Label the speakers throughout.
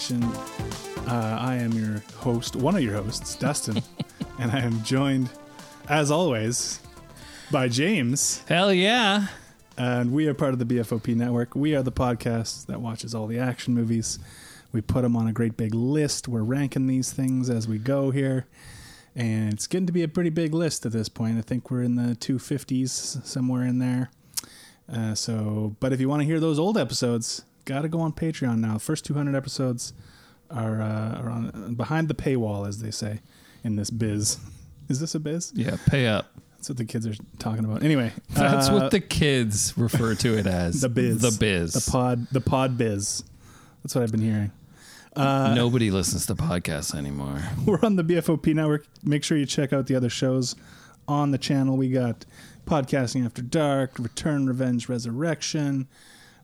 Speaker 1: Action. Uh, I am your host, one of your hosts, Dustin, and I am joined, as always, by James.
Speaker 2: Hell yeah.
Speaker 1: And we are part of the BFOP network. We are the podcast that watches all the action movies. We put them on a great big list. We're ranking these things as we go here. And it's getting to be a pretty big list at this point. I think we're in the 250s, somewhere in there. Uh, so, but if you want to hear those old episodes, got to go on Patreon now. First 200 episodes are, uh, are on behind the paywall, as they say in this biz. Is this a biz?
Speaker 2: Yeah, pay up.
Speaker 1: That's what the kids are talking about. Anyway,
Speaker 2: That's
Speaker 1: uh,
Speaker 2: what the kids refer to it as.
Speaker 1: the biz,
Speaker 2: The biz.
Speaker 1: the pod, the pod biz. That's what I've been hearing. Uh,
Speaker 2: Nobody listens to podcasts anymore.
Speaker 1: We're on the BFOP network. Make sure you check out the other shows on the channel. We got Podcasting After Dark, Return, Revenge, Resurrection.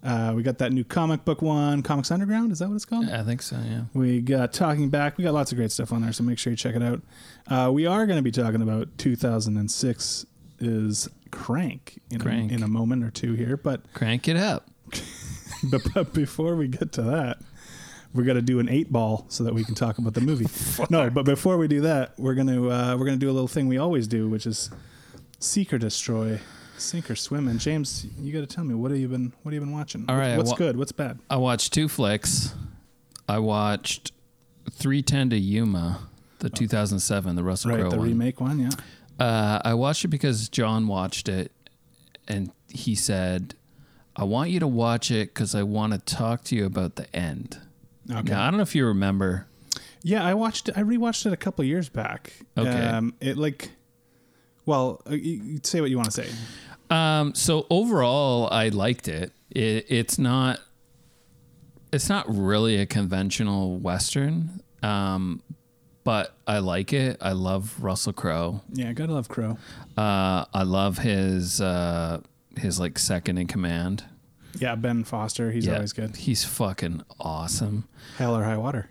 Speaker 1: Uh, we got that new comic book one, Comics Underground. Is that what it's called?
Speaker 2: Yeah, I think so, yeah.
Speaker 1: We got Talking Back. We got lots of great stuff on there, so make sure you check it out. Uh, we are going to be talking about 2006 is Crank in,
Speaker 2: Crank.
Speaker 1: A, in a moment or two here, but
Speaker 2: Crank it up.
Speaker 1: but, but before we get to that, we're gonna do an eight ball so that we can talk about the movie. no, but before we do that, we're gonna uh, we're gonna do a little thing we always do, which is seek or destroy, sink or swim. And James, you got to tell me what have you been what have you been watching?
Speaker 2: All right,
Speaker 1: what's
Speaker 2: wa-
Speaker 1: good? What's bad?
Speaker 2: I watched two flicks. I watched 310 to Yuma, the 2007, the Russell
Speaker 1: Right,
Speaker 2: Crowe
Speaker 1: the
Speaker 2: one.
Speaker 1: remake one. Yeah.
Speaker 2: Uh, I watched it because John watched it, and he said, "I want you to watch it because I want to talk to you about the end."
Speaker 1: Okay.
Speaker 2: Now, I don't know if you remember.
Speaker 1: Yeah, I watched. it. I rewatched it a couple years back.
Speaker 2: Okay.
Speaker 1: Um, it like, well, uh, you, say what you want to say.
Speaker 2: Um, so overall, I liked it. it. It's not. It's not really a conventional western, um, but I like it. I love Russell Crowe.
Speaker 1: Yeah, I gotta love Crowe.
Speaker 2: Uh, I love his uh, his like second in command.
Speaker 1: Yeah, Ben Foster. He's
Speaker 2: yeah,
Speaker 1: always good.
Speaker 2: He's fucking awesome.
Speaker 1: Hell or High Water.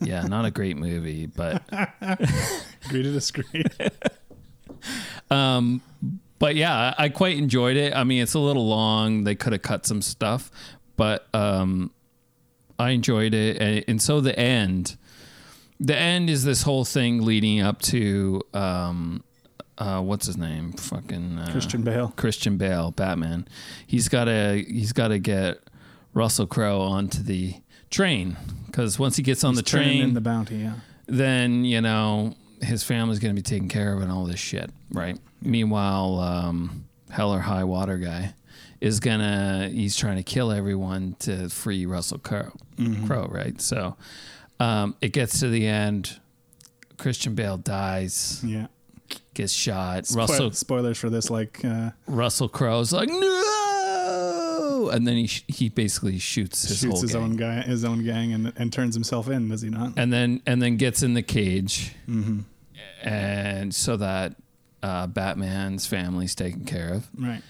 Speaker 2: Yeah, not a great movie, but
Speaker 1: Agree to disagree.
Speaker 2: um, but yeah, I quite enjoyed it. I mean, it's a little long. They could have cut some stuff, but um, I enjoyed it. And, and so the end, the end is this whole thing leading up to um, uh, what's his name? Fucking uh,
Speaker 1: Christian Bale.
Speaker 2: Christian Bale, Batman. He's got to he's got to get Russell Crowe onto the train because once he gets on the train,
Speaker 1: in the bounty. Yeah.
Speaker 2: then you know his family's going to be taken care of and all this shit, right? Meanwhile, um, Hell or High Water guy is gonna he's trying to kill everyone to free Russell Crowe, Crowe right? So um, it gets to the end. Christian Bale dies,
Speaker 1: Yeah.
Speaker 2: gets shot.
Speaker 1: Spoil-
Speaker 2: Russell
Speaker 1: spoilers for this, like uh,
Speaker 2: Russell Crowe's like no, and then he sh- he basically shoots his
Speaker 1: shoots
Speaker 2: whole
Speaker 1: his
Speaker 2: gang.
Speaker 1: own guy, his own gang, and and turns himself in. Does he not?
Speaker 2: and then and then gets in the cage,
Speaker 1: Mm-hmm.
Speaker 2: And so that uh, Batman's family's taken care of,
Speaker 1: Right.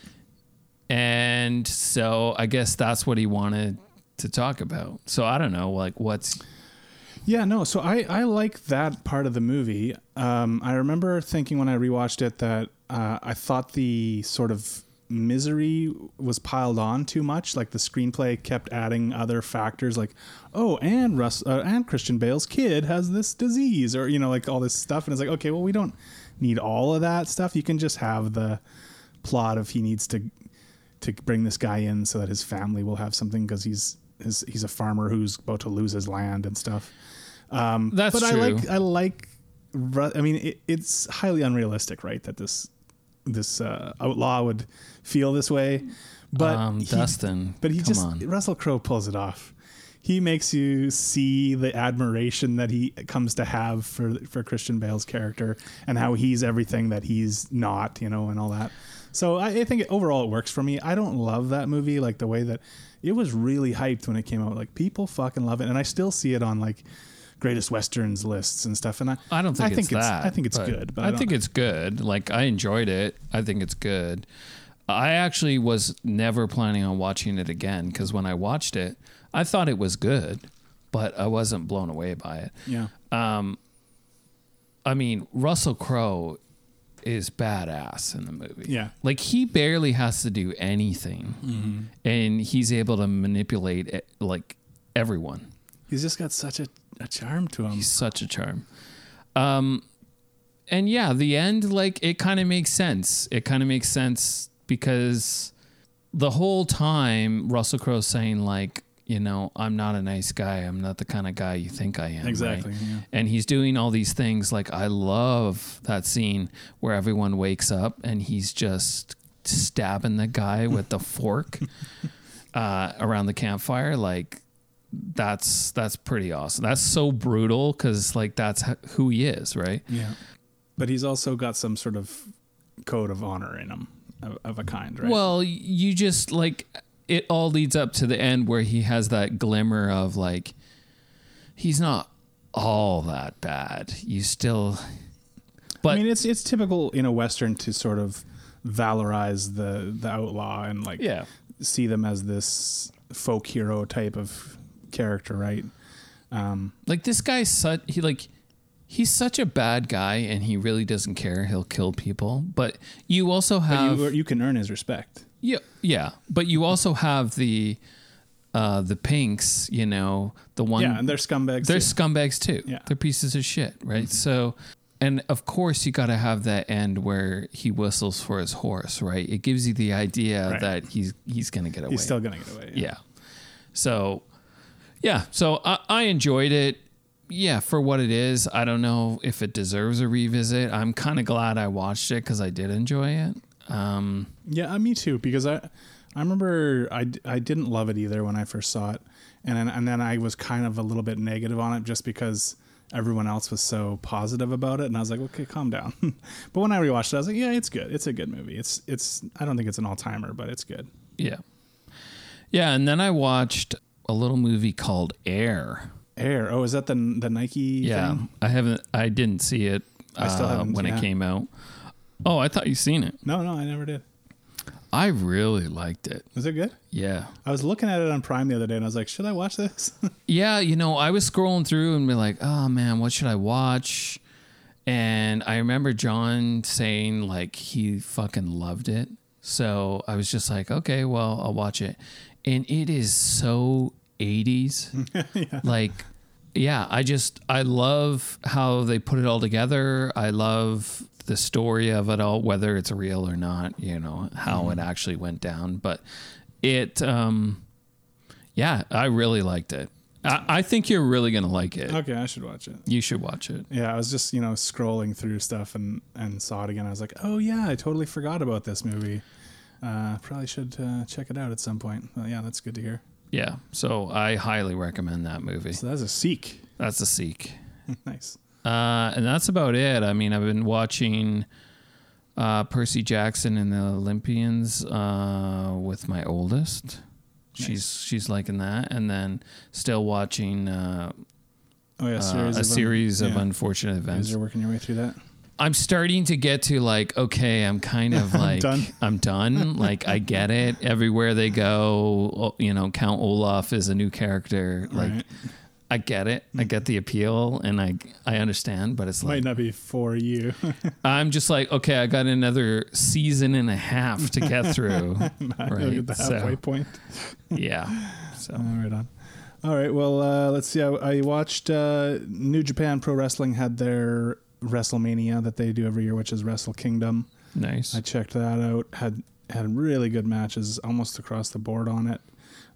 Speaker 2: and so I guess that's what he wanted to talk about. So I don't know, like what's
Speaker 1: Yeah. No. So I I like that part of the movie. Um, I remember thinking when I rewatched it that uh, I thought the sort of misery was piled on too much. Like the screenplay kept adding other factors, like oh, and Russ uh, and Christian Bale's kid has this disease, or you know, like all this stuff. And it's like, okay, well, we don't need all of that stuff. You can just have the plot of he needs to to bring this guy in so that his family will have something because he's his, he's a farmer who's about to lose his land and stuff. Um,
Speaker 2: That's
Speaker 1: but
Speaker 2: true.
Speaker 1: I like I like. I mean, it, it's highly unrealistic, right? That this this uh, outlaw would feel this way, but
Speaker 2: um,
Speaker 1: he-
Speaker 2: Dustin,
Speaker 1: but he just
Speaker 2: on.
Speaker 1: Russell Crowe pulls it off. He makes you see the admiration that he comes to have for for Christian Bale's character and how he's everything that he's not, you know, and all that. So I, I think overall it works for me. I don't love that movie like the way that it was really hyped when it came out. Like people fucking love it, and I still see it on like greatest westerns lists and stuff. And I
Speaker 2: I don't think,
Speaker 1: I
Speaker 2: it's
Speaker 1: think
Speaker 2: that.
Speaker 1: I think it's
Speaker 2: but
Speaker 1: good, but
Speaker 2: I,
Speaker 1: don't-
Speaker 2: think it's good. Like I enjoyed it. I think it's good. I actually was never planning on watching it again because when I watched it, I thought it was good, but I wasn't blown away by it.
Speaker 1: yeah.
Speaker 2: Um, I mean, Russell Crowe is badass in the movie.
Speaker 1: Yeah.
Speaker 2: Like he barely has to do anything
Speaker 1: Mm-hmm.
Speaker 2: and he's able to manipulate it, like everyone.
Speaker 1: He's just got such a, a charm to him.
Speaker 2: He's such a charm. Um, and yeah, the end, like it kind of makes sense. It kind of makes sense because the whole time Russell Crowe's saying like, you know, I'm not a nice guy. I'm not the kind of guy you think I am. right?
Speaker 1: Exactly, yeah.
Speaker 2: And he's doing all these things. Like I love that scene where everyone wakes up and he's just stabbing the guy with the fork uh, around the campfire. Like that's that's pretty awesome. That's so brutal because like that's who he is, right?
Speaker 1: Yeah. But he's also got some sort of code of honor in him of, of a kind, right?
Speaker 2: Well, you just like it all leads up to the end where he has that glimmer of like he's not all that bad. You still, but
Speaker 1: I mean, it's it's typical in a western to sort of valorize the the outlaw and like
Speaker 2: yeah,
Speaker 1: see them as this folk hero type of character, right? Um,
Speaker 2: like this guy's such he like he's such a bad guy and he really doesn't care. He'll kill people, but you also have
Speaker 1: you you can earn his respect.
Speaker 2: Yeah, yeah, but you also have the uh the pinks, you know, the one
Speaker 1: yeah, and they're scumbags.
Speaker 2: they're
Speaker 1: too.
Speaker 2: scumbags too.
Speaker 1: Yeah.
Speaker 2: They're pieces of shit, right? So and of course you got to have that end where he whistles for his horse, right? It gives you the idea
Speaker 1: Right.
Speaker 2: that he's he's going to get away.
Speaker 1: He's still gonna get away.
Speaker 2: yeah. So yeah, so I, I enjoyed it. Yeah, for what it is, I don't know if it deserves a revisit. I'm kind of glad I watched it because I did enjoy it. Um,
Speaker 1: Yeah, uh, me too. Because I, I remember I, I didn't love it either when I first saw it, and then, and then I was kind of a little bit negative on it just because everyone else was so positive about it, and I was like, okay, calm down. but when I rewatched it, I was like, yeah, it's good. It's a good movie. It's it's I don't think it's an all timer, but it's good.
Speaker 2: Yeah. Yeah, and then I watched a little movie called Air.
Speaker 1: Air. Oh, is that the the Nike?
Speaker 2: Yeah.
Speaker 1: thing?
Speaker 2: I haven't I didn't see it
Speaker 1: I still
Speaker 2: uh, when
Speaker 1: yeah.
Speaker 2: it came out. Oh, I thought you seen it.
Speaker 1: No, no, I never did.
Speaker 2: I really liked it.
Speaker 1: Was it good?
Speaker 2: Yeah.
Speaker 1: I was looking at it on Prime the other day, and I was like, should I watch this?
Speaker 2: Yeah, you know, I was scrolling through and be like, "Oh man, what should I watch?" And I remember John saying like he fucking loved it. So I was just like, "Okay, well, I'll watch it." And it is so 80s. Like yeah, I just I love how they put it all together. I love the story of it all whether it's real or not, you know, how it actually went down, but it um yeah, I really liked it. I, I think you're really gonna like it.
Speaker 1: okay, I should watch it.
Speaker 2: You should watch it.
Speaker 1: Yeah, I was just you know scrolling through stuff and and saw it again. I was like, oh yeah, I totally forgot about this movie. Uh, probably should uh, check it out at some point. Well, yeah, that's good to hear.
Speaker 2: Yeah, so I highly recommend that movie.
Speaker 1: So that's a seek.
Speaker 2: That's a seek.
Speaker 1: nice.
Speaker 2: Uh, and that's about it. I mean, I've been watching uh, Percy Jackson and the Olympians uh, with my oldest. She's she's liking that, and then still watching uh,
Speaker 1: Oh yeah,
Speaker 2: uh,
Speaker 1: series
Speaker 2: a
Speaker 1: of,
Speaker 2: series of
Speaker 1: yeah.
Speaker 2: unfortunate events.
Speaker 1: you're working your way through that.
Speaker 2: I'm starting to get to like, okay, I'm kind of like,
Speaker 1: done.
Speaker 2: I'm done. like, I get it. Everywhere they go, you know, Count Olaf is a new character. Like,
Speaker 1: Right.
Speaker 2: I get it. I get the appeal, and I I understand. But it's like
Speaker 1: Might not be for you.
Speaker 2: I'm just like, okay, I got another season and a half to get through. Right.
Speaker 1: at the halfway
Speaker 2: So,
Speaker 1: point.
Speaker 2: yeah. So
Speaker 1: All right on. All right. Well, uh, let's see. I, I watched uh, New Japan Pro Wrestling had their WrestleMania that they do every year, which is Wrestle Kingdom.
Speaker 2: Nice.
Speaker 1: I checked that out. Had had really good matches almost across the board on it.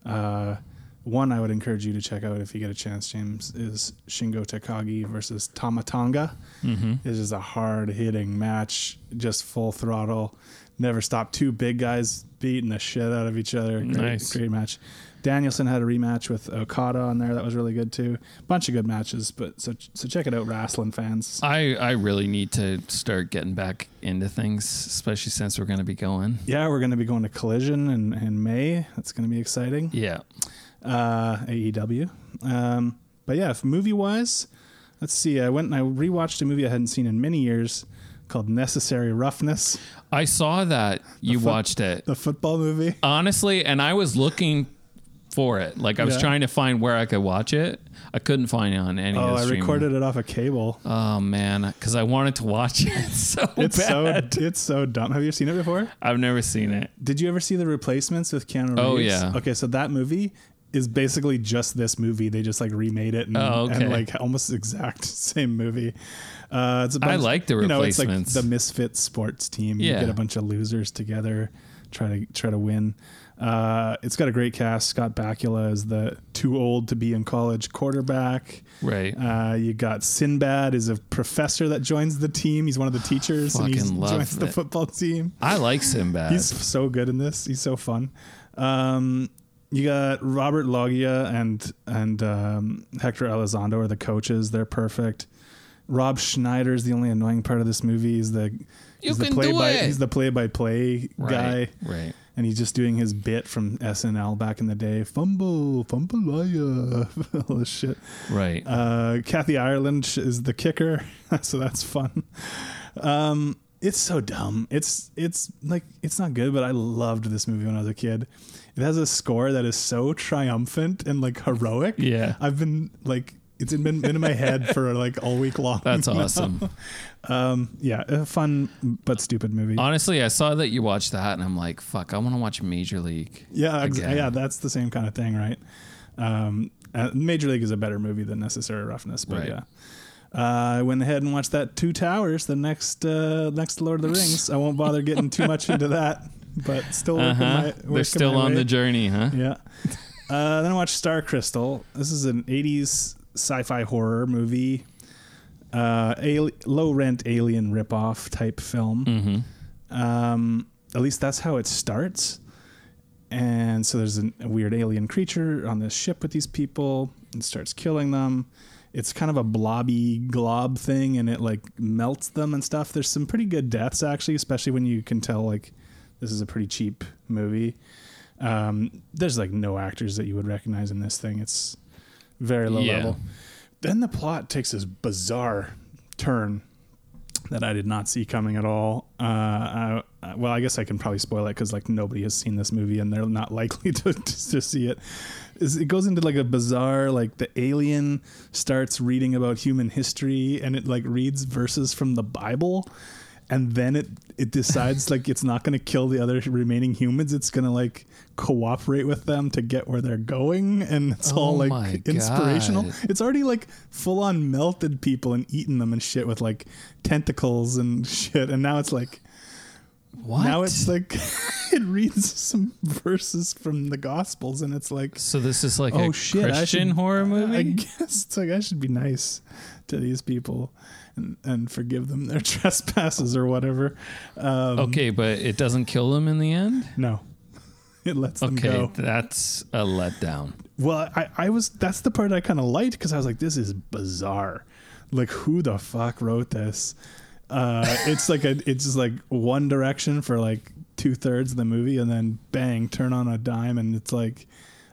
Speaker 1: Uh, one I would encourage you to check out if you get a chance, James, is Shingo Takagi versus Tama Tonga.
Speaker 2: mm-hmm.
Speaker 1: It is a hard hitting match, just full throttle. Never stop. Two big guys beating the shit out of each other. Great,
Speaker 2: Nice.
Speaker 1: great match. Danielson had a rematch with Okada on there. That was really good too. Bunch of good matches. But so so check it out, wrestling fans.
Speaker 2: I, I really need to start getting back into things, especially since we're going to be going.
Speaker 1: Yeah, we're going to be going to Collision in, in May. That's going to be exciting.
Speaker 2: Yeah.
Speaker 1: uh, AEW. Um, but yeah, movie wise, let's see. I went and I rewatched a movie I hadn't seen in many years called Necessary Roughness,
Speaker 2: I saw that you
Speaker 1: fu-
Speaker 2: watched it.
Speaker 1: the football movie.
Speaker 2: Honestly, and I was looking for it. Like I was
Speaker 1: Yeah.
Speaker 2: trying to find where I could watch it. I couldn't find it on any
Speaker 1: Oh,
Speaker 2: of the
Speaker 1: I
Speaker 2: streaming.
Speaker 1: recorded it off a cable.
Speaker 2: Oh man, because I wanted to watch it so
Speaker 1: It's
Speaker 2: bad.
Speaker 1: so it's so dumb. Have you seen it before?
Speaker 2: I've never seen it.
Speaker 1: Did you ever see the replacements with Keanu Reeves?
Speaker 2: Oh, yeah.
Speaker 1: Okay, so that movie is basically just this movie. They just like remade it and,
Speaker 2: Oh, okay.
Speaker 1: and like almost exact same movie. Uh, it's a
Speaker 2: I
Speaker 1: bunch,
Speaker 2: like the replacements.
Speaker 1: you know, it's like the misfit sports team. You
Speaker 2: Yeah.
Speaker 1: get a bunch of losers together, try to try to win. Uh, it's got a great cast. Scott Bakula is the too old to be in college quarterback.
Speaker 2: Right.
Speaker 1: Uh, you got Sinbad is a professor that joins the team. He's one of the teachers and he joins the football team.
Speaker 2: I like Sinbad.
Speaker 1: He's so good in this. He's so fun. Um, you got Robert Loggia and and um, Hector Elizondo are the coaches. They're perfect. Rob Schneider is the only annoying part of this movie. He's the
Speaker 2: You
Speaker 1: he's the
Speaker 2: can
Speaker 1: play
Speaker 2: do
Speaker 1: by
Speaker 2: it.
Speaker 1: he's the play by play guy,
Speaker 2: right.
Speaker 1: And he's just doing his bit from SNL back in the day. Fumble, fumble, all this shit.
Speaker 2: Right.
Speaker 1: Uh, Kathy Ireland is the kicker, so that's fun. Um, it's so dumb. It's it's like it's not good, but I loved this movie when I was a kid. It has a score that is so triumphant and like heroic.
Speaker 2: Yeah.
Speaker 1: I've been like it's been, been in my head for like all week long.
Speaker 2: That's
Speaker 1: now.
Speaker 2: awesome.
Speaker 1: Um, yeah, a fun but stupid movie.
Speaker 2: Honestly, I saw that you watched that, and I'm like, "Fuck, I want to watch Major League."
Speaker 1: yeah,
Speaker 2: again.
Speaker 1: yeah, that's the same kind of thing, right? Um, uh, Major League is a better movie than Necessary Roughness, but
Speaker 2: Right.
Speaker 1: yeah. Uh, I went ahead and watched that Two Towers, the next uh, next Lord of the Rings. I won't bother getting too much into that, but still
Speaker 2: Uh-huh.
Speaker 1: my.
Speaker 2: They're still on
Speaker 1: way.
Speaker 2: the journey, huh?
Speaker 1: Yeah. Uh, then I watched Star Crystal. This is an '80s sci-fi horror movie, uh, ali- low rent alien ripoff type film.
Speaker 2: Mm-hmm.
Speaker 1: Um, at least that's how it starts. And so there's an, a weird alien creature on this ship with these people and starts killing them. It's kind of a blobby glob thing and it like melts them and stuff. There's some pretty good deaths actually, especially when you can tell like this is a pretty cheap movie. Um, there's like no actors that you would recognize in this thing. It's very low
Speaker 2: Yeah.
Speaker 1: level. Then the plot takes this bizarre turn that I did not see coming at all. Uh, I, well, I guess I can probably spoil it because like nobody has seen this movie and they're not likely to to see it. Is it goes into like a bizarre like the alien starts reading about human history and it like reads verses from the Bible. And then it it decides like it's not going to kill the other remaining humans. It's going to like cooperate with them to get where they're going, and it's all
Speaker 2: Oh
Speaker 1: like inspirational.
Speaker 2: God.
Speaker 1: It's already like full on melted people and eaten them and shit with like tentacles and shit. And now it's like
Speaker 2: What?
Speaker 1: now it's like it reads some verses from the Gospels and it's like
Speaker 2: so this is like
Speaker 1: oh
Speaker 2: a
Speaker 1: shit,
Speaker 2: Christian
Speaker 1: should-
Speaker 2: horror movie.
Speaker 1: I guess it's like I should be nice to these people and and forgive them their trespasses or whatever. Um,
Speaker 2: okay, but it doesn't kill them in the end.
Speaker 1: no, it lets them go.
Speaker 2: Okay, that's a letdown.
Speaker 1: Well, I, I was that's the part I kind of liked because I was like, this is bizarre. Like, who the fuck wrote this? Uh, it's like a it's just like one direction for like two thirds of the movie, and then bang, turn on a dime, and it's like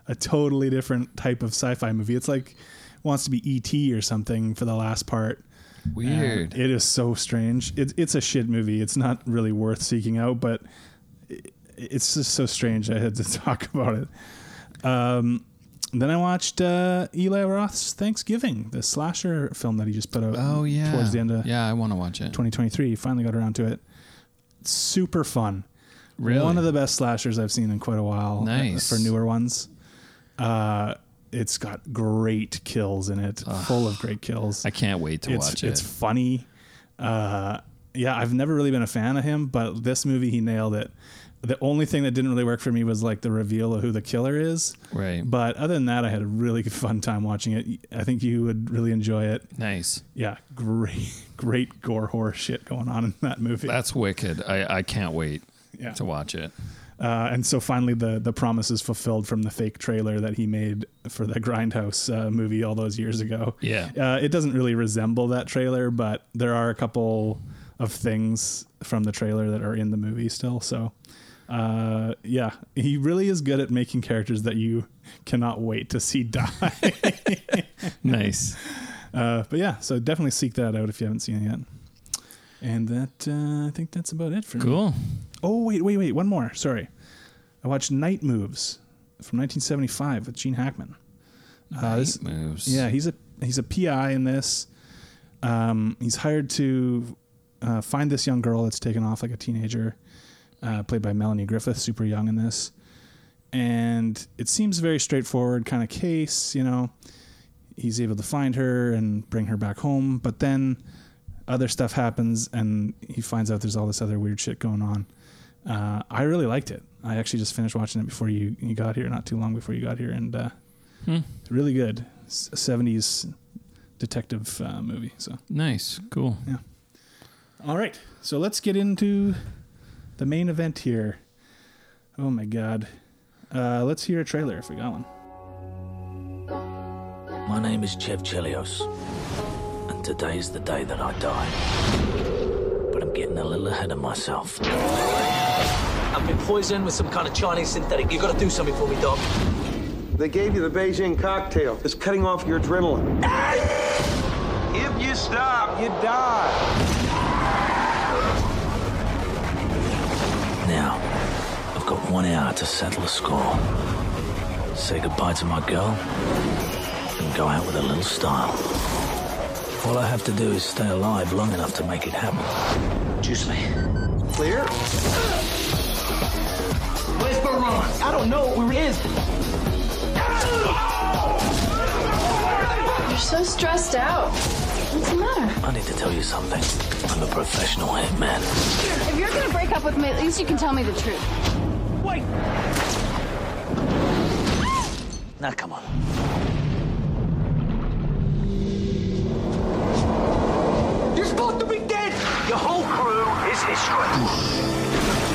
Speaker 1: a totally different type of sci-fi movie. It's like wants to be ET or something for the last part.
Speaker 2: Weird.
Speaker 1: And it is so strange. It, it's a shit movie. It's not really worth seeking out, but it, it's just so strange. I had to talk about it. Um, then I watched uh, Eli Roth's Thanksgiving, the slasher film that he just put out.
Speaker 2: oh yeah.
Speaker 1: towards the end of
Speaker 2: yeah, I want to watch it.
Speaker 1: 2023. Finally got around to it. Super fun.
Speaker 2: Really?
Speaker 1: One of the best slashers I've seen in quite a while. uh,
Speaker 2: Nice.
Speaker 1: for newer ones. Uh, it's got great kills in it, full of great kills
Speaker 2: I can't wait to
Speaker 1: it's
Speaker 2: watch it.
Speaker 1: it's funny. uh, yeah, I've never really been a fan of him, but this movie he nailed it. The only thing that didn't really work for me was like the reveal of who the killer is.
Speaker 2: Right.
Speaker 1: But other than that, I had a really fun time watching it. I think you would really enjoy it.
Speaker 2: Nice.
Speaker 1: Yeah, great, great gore horror shit going on in that movie.
Speaker 2: That's wicked. I, I can't wait
Speaker 1: Yeah.
Speaker 2: to watch it.
Speaker 1: Uh, and so finally, the the promise is fulfilled from the fake trailer that he made for the Grindhouse uh, movie all those years ago.
Speaker 2: Yeah.
Speaker 1: uh, it doesn't really resemble that trailer, but there are a couple of things from the trailer that are in the movie still. So, uh, yeah, he really is good at making characters that you cannot wait to see die.
Speaker 2: Nice.
Speaker 1: uh, but yeah, so definitely seek that out if you haven't seen it yet. And that uh, I think that's about it for me.
Speaker 2: Cool.
Speaker 1: Oh wait, wait, wait! One more. Sorry, I watched Night Moves from 1975 with Gene Hackman. Uh, this-
Speaker 2: Night moves.
Speaker 1: yeah, he's a he's a PI in this. Um, he's hired to uh, find this young girl that's taken off like a teenager, uh, played by Melanie Griffith, super young in this. And it seems a very straightforward kind of case, you know. He's able to find her and bring her back home, but then other stuff happens, and he finds out there's all this other weird shit going on. Uh, I really liked it. I actually just finished watching it before you you got here, not too long before you got here, and uh,
Speaker 2: Hmm.
Speaker 1: really good S- 70s detective uh, movie. So,
Speaker 2: Nice. Cool. Yeah.
Speaker 1: All right, so let's get into the main event here. Oh my god, uh, let's hear a trailer if we got one.
Speaker 3: My name is Chev Chelios, and today's the day that I die. But I'm getting a little ahead of myself. I've been poisoned with some kind of Chinese synthetic. You gotta do something for me, Doc.
Speaker 4: They gave you the Beijing cocktail. It's cutting off your adrenaline. If you stop, you die.
Speaker 3: Now, I've got one hour to settle the score. Say goodbye to my girl, and go out with a little style. All I have to do is stay alive long enough to make it happen. Juice me.
Speaker 4: Clear?
Speaker 5: Where's Baron? I don't know where he is.
Speaker 6: You're so stressed out. What's the matter?
Speaker 3: I need to tell you something. I'm a professional hitman.
Speaker 6: If you're gonna break up with me, at least you can tell me the truth.
Speaker 5: Wait.
Speaker 3: Now, come on.
Speaker 5: You're supposed to be dead. Your whole crew is history.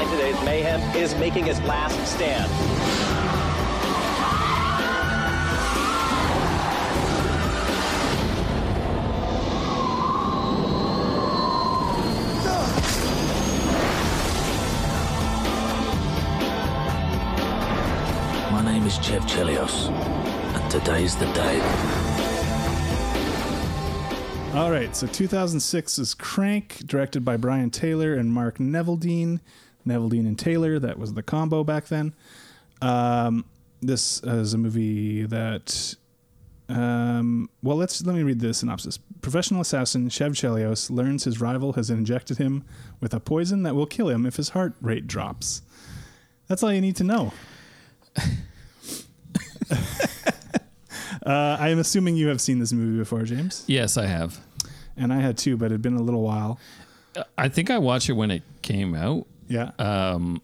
Speaker 7: Man behind today's mayhem is making his last stand.
Speaker 3: My name is Chev Chelios, and today's the day.
Speaker 1: All right, so 2006 is Crank, directed by Brian Taylor and Mark Neveldine. Neveldine and Taylor, that was the combo back then. Um, this is a movie that, um, well, let's let me read the synopsis. Professional assassin Chev Chelios learns his rival has injected him with a poison that will kill him if his heart rate drops. That's all you need to know. Uh, I am assuming you have seen this movie before, James,
Speaker 2: Yes, I have.
Speaker 1: and I had too, but it had been a little while.
Speaker 2: I think I watched it when it came out.
Speaker 1: Yeah.
Speaker 2: Um,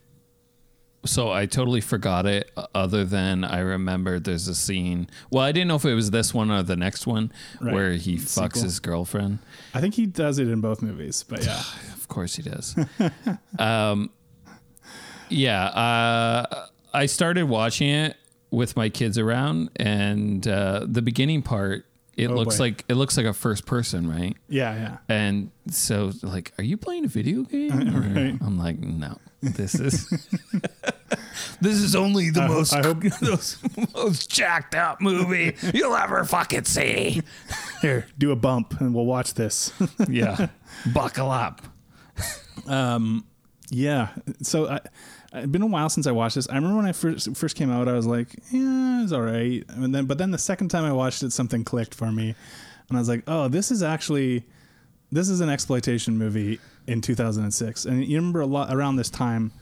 Speaker 2: so I totally forgot it. Other than I remember, there's a scene. Well, I didn't know if it was this one or the next one
Speaker 1: Right.
Speaker 2: where he fucks
Speaker 1: Sequel.
Speaker 2: his girlfriend.
Speaker 1: I think he does it in both movies, but yeah.
Speaker 2: Of course he does. um, yeah, uh, I started watching it with my kids around, and uh, the beginning part, it
Speaker 1: Oh,
Speaker 2: looks
Speaker 1: boy.
Speaker 2: like it looks like a first person, right?
Speaker 1: Yeah, yeah.
Speaker 2: And so, like, are you playing a video game?
Speaker 1: Right.
Speaker 2: I'm like, no, this is this is only the
Speaker 1: I-
Speaker 2: most
Speaker 1: I hope-
Speaker 2: the most jacked up movie you'll ever fucking see.
Speaker 1: Here, do a bump and we'll watch this.
Speaker 2: Yeah, buckle up.
Speaker 1: Um, yeah. So I, it's been a while since I watched this. I remember when I first first came out, I was like, yeah, it's all right. And then, but then the second time I watched it, something clicked for me, and I was like, oh, this is actually this is an exploitation movie in 2006, and you remember a lot around this time.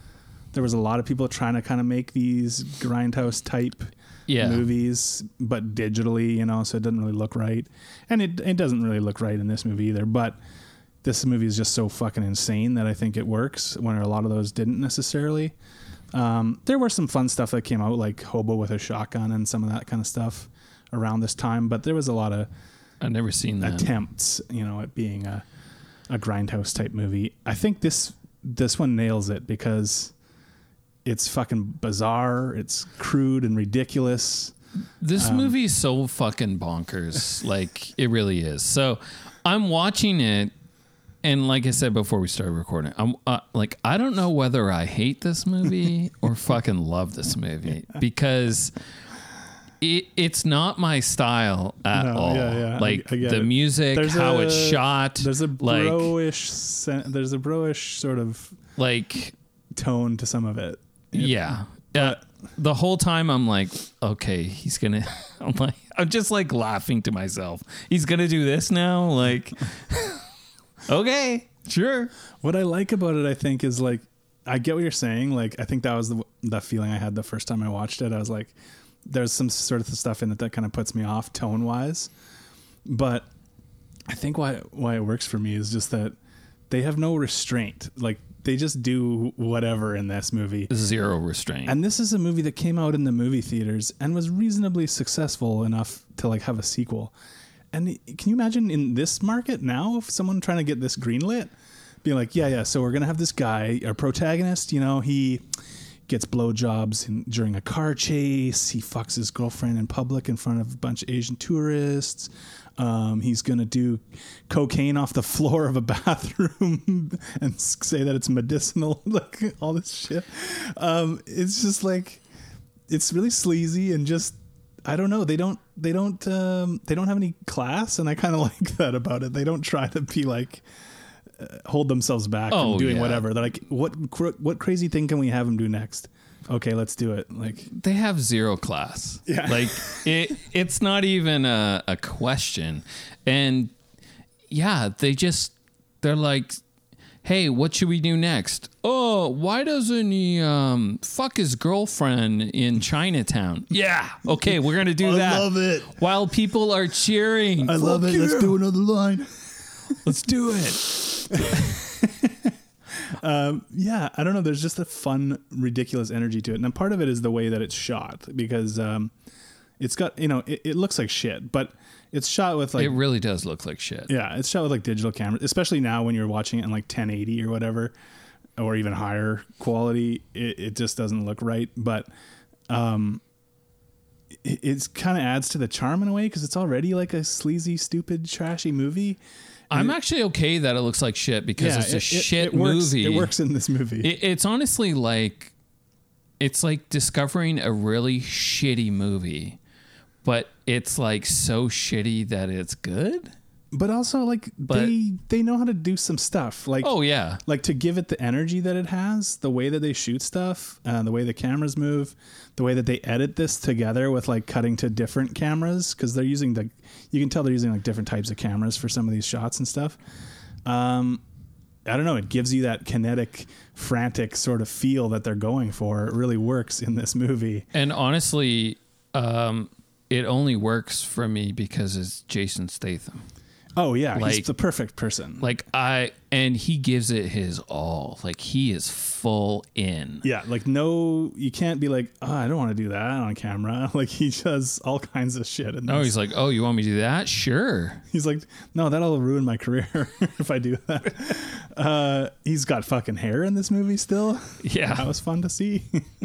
Speaker 1: There was a lot of people trying to kind of make these grindhouse type
Speaker 2: Yeah.
Speaker 1: movies, but digitally, you know, so it doesn't really look right, and it it doesn't really look right in this movie either. But this movie is just so fucking insane that I think it works. When a lot of those didn't necessarily. Um, there were some fun stuff that came out, like Hobo with a Shotgun and some of that kind of stuff around this time. But there was a lot of
Speaker 2: I've never seen that.
Speaker 1: attempts, you know, at being a a grindhouse type movie. I think this this one nails it because it's fucking bizarre, it's crude and ridiculous.
Speaker 2: This
Speaker 1: Um,
Speaker 2: movie is so fucking bonkers. like it really is. So I'm watching it, and like I said before we started recording, I'm uh, like I don't know whether I hate this movie or fucking love this movie because. It, it's not my style at
Speaker 1: No,
Speaker 2: all.
Speaker 1: yeah, yeah,
Speaker 2: Like
Speaker 1: I get
Speaker 2: the
Speaker 1: it.
Speaker 2: music,
Speaker 1: There's
Speaker 2: how
Speaker 1: a-
Speaker 2: it's shot.
Speaker 1: There's a bro-ish, sen- there's a bro-ish sort of
Speaker 2: like
Speaker 1: tone to some of it.
Speaker 2: Yeah. Uh, the whole time I'm like, okay, he's gonna. I'm like, I'm just like laughing to myself. He's gonna do this now. Like, okay, sure.
Speaker 1: What I like about it, I think, is like I get what you're saying. Like I think that was the the feeling I had the first time I watched it. I was like, there's some sort of stuff in it that kind of puts me off tone wise, but I think why why it works for me is just that they have no restraint. Like they just do whatever in this movie.
Speaker 2: Zero restraint.
Speaker 1: And this is a movie that came out in the movie theaters and was reasonably successful enough to like have a sequel. And can you imagine in this market now if someone trying to get this greenlit being like, yeah, yeah, so we're gonna have this guy, our protagonist, you know, he gets blowjobs in, during a car chase. He fucks his girlfriend in public in front of a bunch of Asian tourists. Um, he's gonna do cocaine off the floor of a bathroom and say that it's medicinal, like all this shit. Um, it's just like it's really sleazy and just I don't know. They don't they don't um, they don't have any class, and I kind of like that about it. They don't try to be like uh, hold themselves back
Speaker 2: Oh,
Speaker 1: from doing
Speaker 2: yeah.
Speaker 1: whatever. They're like, what cr- what crazy thing can we have them do next? Okay, let's do it. Like
Speaker 2: they have zero class.
Speaker 1: Yeah.
Speaker 2: Like it it's not even a, a question. And yeah, they just they're like, Hey, what should we do next? Oh, why doesn't he um fuck his girlfriend in Chinatown? Yeah. Okay, we're gonna do
Speaker 1: I
Speaker 2: that.
Speaker 1: love it.
Speaker 2: While people are cheering.
Speaker 1: I love it. Let's do another line.
Speaker 2: Let's do it.
Speaker 1: um, yeah, I don't know. There's just a fun, ridiculous energy to it, and part of it is the way that it's shot because um, it's got you know it, it looks like shit, but it's shot with like
Speaker 2: it really does look like shit.
Speaker 1: Yeah, it's shot with like digital cameras, especially now when you're watching it in like 1080 or whatever, or even higher quality. It, it just doesn't look right, but um, it it's kind of adds to the charm in a way because it's already like a sleazy, stupid, trashy movie.
Speaker 2: I'm actually okay that it looks like shit because
Speaker 1: Yeah,
Speaker 2: it's a
Speaker 1: it- it-
Speaker 2: shit
Speaker 1: it works-
Speaker 2: movie.
Speaker 1: it works in this movie.
Speaker 2: It, it's honestly like it's like discovering a really shitty movie, but it's like so shitty that it's good.
Speaker 1: But also, like
Speaker 2: But-
Speaker 1: they they know how to do some stuff. Like
Speaker 2: Oh yeah,
Speaker 1: like to give it the energy that it has, the way that they shoot stuff, uh, the way the cameras move, the way that they edit this together with like cutting to different cameras because they're using the, you can tell they're using like different types of cameras for some of these shots and stuff. Um, I don't know. It gives you that kinetic, frantic sort of feel that they're going for. It really works in this movie.
Speaker 2: and honestly, um, it only works for me because it's Jason Statham.
Speaker 1: Oh yeah,
Speaker 2: Like-
Speaker 1: he's the perfect person.
Speaker 2: Like I and he gives it his all. Like he is full in.
Speaker 1: Yeah, like no, you can't be like, oh, I don't want to do that on camera. Like he does all kinds of shit. In
Speaker 2: No, he's like, oh, you want me to do that? Sure.
Speaker 1: He's like, no, that'll ruin my career if I do that. Uh, he's got fucking hair in this movie still.
Speaker 2: Yeah.
Speaker 1: that was fun to see.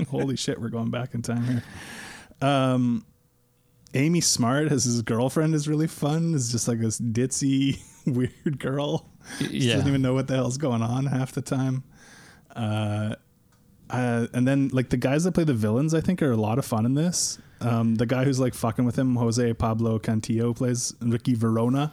Speaker 1: Holy shit, we're going back in time here. Um, Amy Smart as his girlfriend is really fun. Is just like this ditzy, weird girl. She
Speaker 2: Yeah.
Speaker 1: doesn't even know what the hell's going on half the time. Uh, uh, and then like the guys that play the villains, I think are a lot of fun in this. Um, the guy who's like fucking with him, Jose Pablo Cantillo, plays Ricky Verona.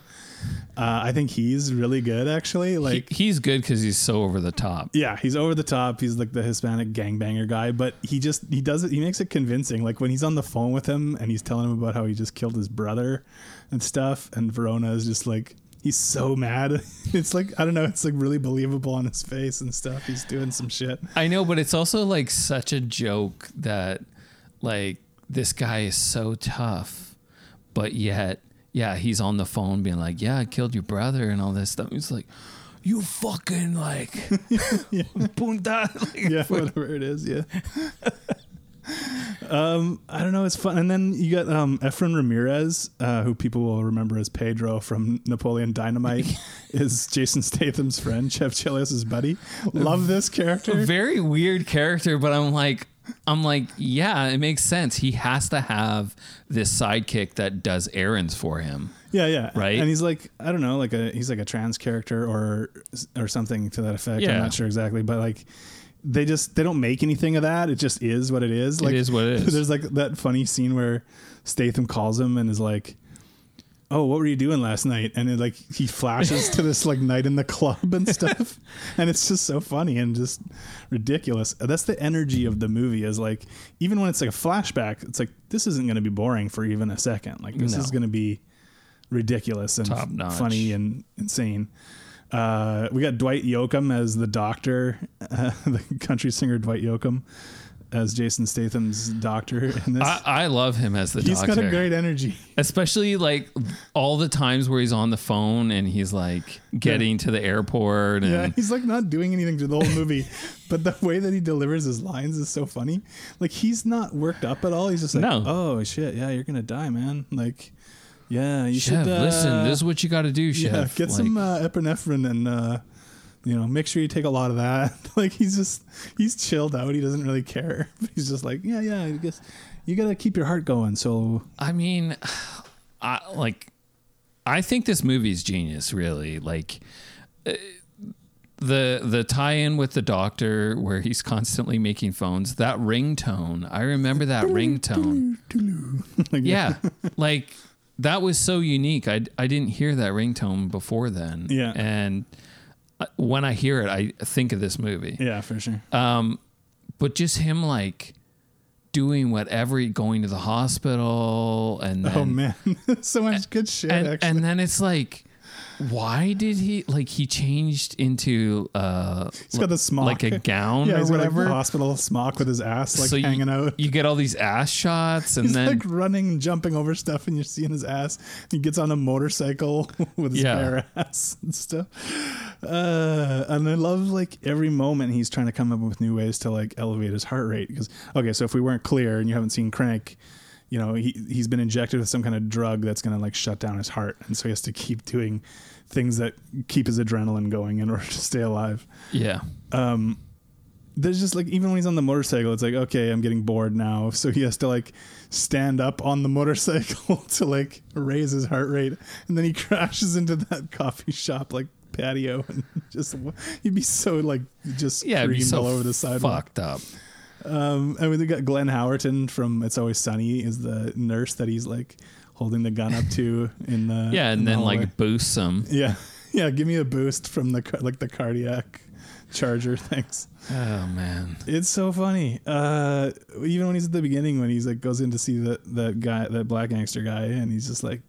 Speaker 1: Uh, I think he's really good, actually. Like,
Speaker 2: he, he's good because he's so over the top.
Speaker 1: yeah, he's over the top. He's like the Hispanic gangbanger guy, but he just he does it. He makes it convincing. Like when he's on the phone with him and he's telling him about how he just killed his brother and stuff, and Verona is just like. he's so mad. It's like I don't know. It's like really believable on his face and stuff. He's doing some shit.
Speaker 2: I know, but it's also like such a joke that like this guy is so tough, but yet, yeah, he's on the phone being like, "Yeah, I killed your brother" and all this stuff. He's like, "You fucking like, punta." Like,
Speaker 1: yeah, whatever it is. Yeah. um, I don't know. It's fun. And then you got um, Efren Ramirez, uh, who people will remember as Pedro from Napoleon Dynamite, is Jason Statham's friend, Chev Chelios' buddy. Love this character.
Speaker 2: a very weird character, but I'm like, I'm like, yeah, it makes sense. He has to have this sidekick that does errands for him.
Speaker 1: Yeah, yeah,
Speaker 2: Right?
Speaker 1: And he's like, I don't know, like a he's like a trans character or or something to that effect. I'm not sure exactly, but like they just they don't make anything of that. It just is what it is. Like
Speaker 2: is what it is.
Speaker 1: There's like that funny scene where Statham calls him and is like, "Oh, what were you doing last night?" And it, like he flashes to this like night in the club and stuff, and it's just so funny and just ridiculous. That's the energy of the movie. Is like even when it's like a flashback, it's like this isn't going to be boring for even a second. Like this
Speaker 2: No.
Speaker 1: is going to be ridiculous and funny and insane. Uh, we got Dwight Yoakam as the doctor, uh, the country singer Dwight Yoakam as Jason Statham's doctor in this.
Speaker 2: I, I love him as the
Speaker 1: He's
Speaker 2: doctor.
Speaker 1: got a great energy.
Speaker 2: Especially like all the times where he's on the phone and he's like getting to the airport and
Speaker 1: Yeah, he's like not doing anything to the whole movie, but the way that he delivers his lines is so funny. Like he's not worked up at all. He's just like,
Speaker 2: No.
Speaker 1: "Oh shit, yeah, you're gonna die, man." Like, yeah, you
Speaker 2: Chev,
Speaker 1: should uh,
Speaker 2: listen, this is what you got to do,
Speaker 1: Yeah,
Speaker 2: Chev.
Speaker 1: get
Speaker 2: Like,
Speaker 1: some uh, epinephrine and uh, you know, make sure you take a lot of that. like he's just he's chilled out. He doesn't really care. He's just like, yeah, yeah. I guess you gotta keep your heart going. So
Speaker 2: I mean, I like. I think this movie's genius. Really, like uh, the the tie-in with the doctor, where he's constantly making phones. That ringtone, I remember that ringtone. Yeah, like that was so unique. I I didn't hear that ringtone before then.
Speaker 1: Yeah.
Speaker 2: and when I hear it, I think of this movie.
Speaker 1: yeah, for sure.
Speaker 2: Um, but just him like doing whatever, going to the hospital, and then,
Speaker 1: oh man, so much good shit.
Speaker 2: and,
Speaker 1: actually,
Speaker 2: and then it's like, why did he like he changed into uh
Speaker 1: he's got the smock,
Speaker 2: like a gown
Speaker 1: Yeah,
Speaker 2: or
Speaker 1: got like
Speaker 2: whatever?
Speaker 1: hospital smock with his ass like
Speaker 2: so
Speaker 1: hanging
Speaker 2: you,
Speaker 1: out.
Speaker 2: you get all these ass shots, and
Speaker 1: He's
Speaker 2: then
Speaker 1: like running, and jumping over stuff, and you're seeing his ass. He gets on a motorcycle with his
Speaker 2: Yeah.
Speaker 1: bare ass and stuff. Uh, and I love like every moment he's trying to come up with new ways to like elevate his heart rate. Because okay, so if we weren't clear and you haven't seen Crank, you know he he's been injected with some kind of drug that's gonna like shut down his heart, and so he has to keep doing things that keep his adrenaline going in order to stay alive.
Speaker 2: Yeah, um,
Speaker 1: there's just like even when he's on the motorcycle, it's like okay, I'm getting bored now, so he has to like stand up on the motorcycle to like raise his heart rate, and then he crashes into that coffee shop like patio, and just he'd be so like just
Speaker 2: yeah, it'd be
Speaker 1: screamed
Speaker 2: so
Speaker 1: all over the sidewalk.
Speaker 2: fucked up.
Speaker 1: Um, and we got Glenn Howerton from It's Always Sunny is the nurse that he's like holding the gun up to in the
Speaker 2: Yeah, and
Speaker 1: the
Speaker 2: then
Speaker 1: hallway.
Speaker 2: like boosts him.
Speaker 1: yeah yeah give me a boost from the like the cardiac charger things.
Speaker 2: Oh man,
Speaker 1: It's so funny. Uh, even when he's at the beginning, when he's like goes in to see that that guy, that black gangster guy, and he's just like,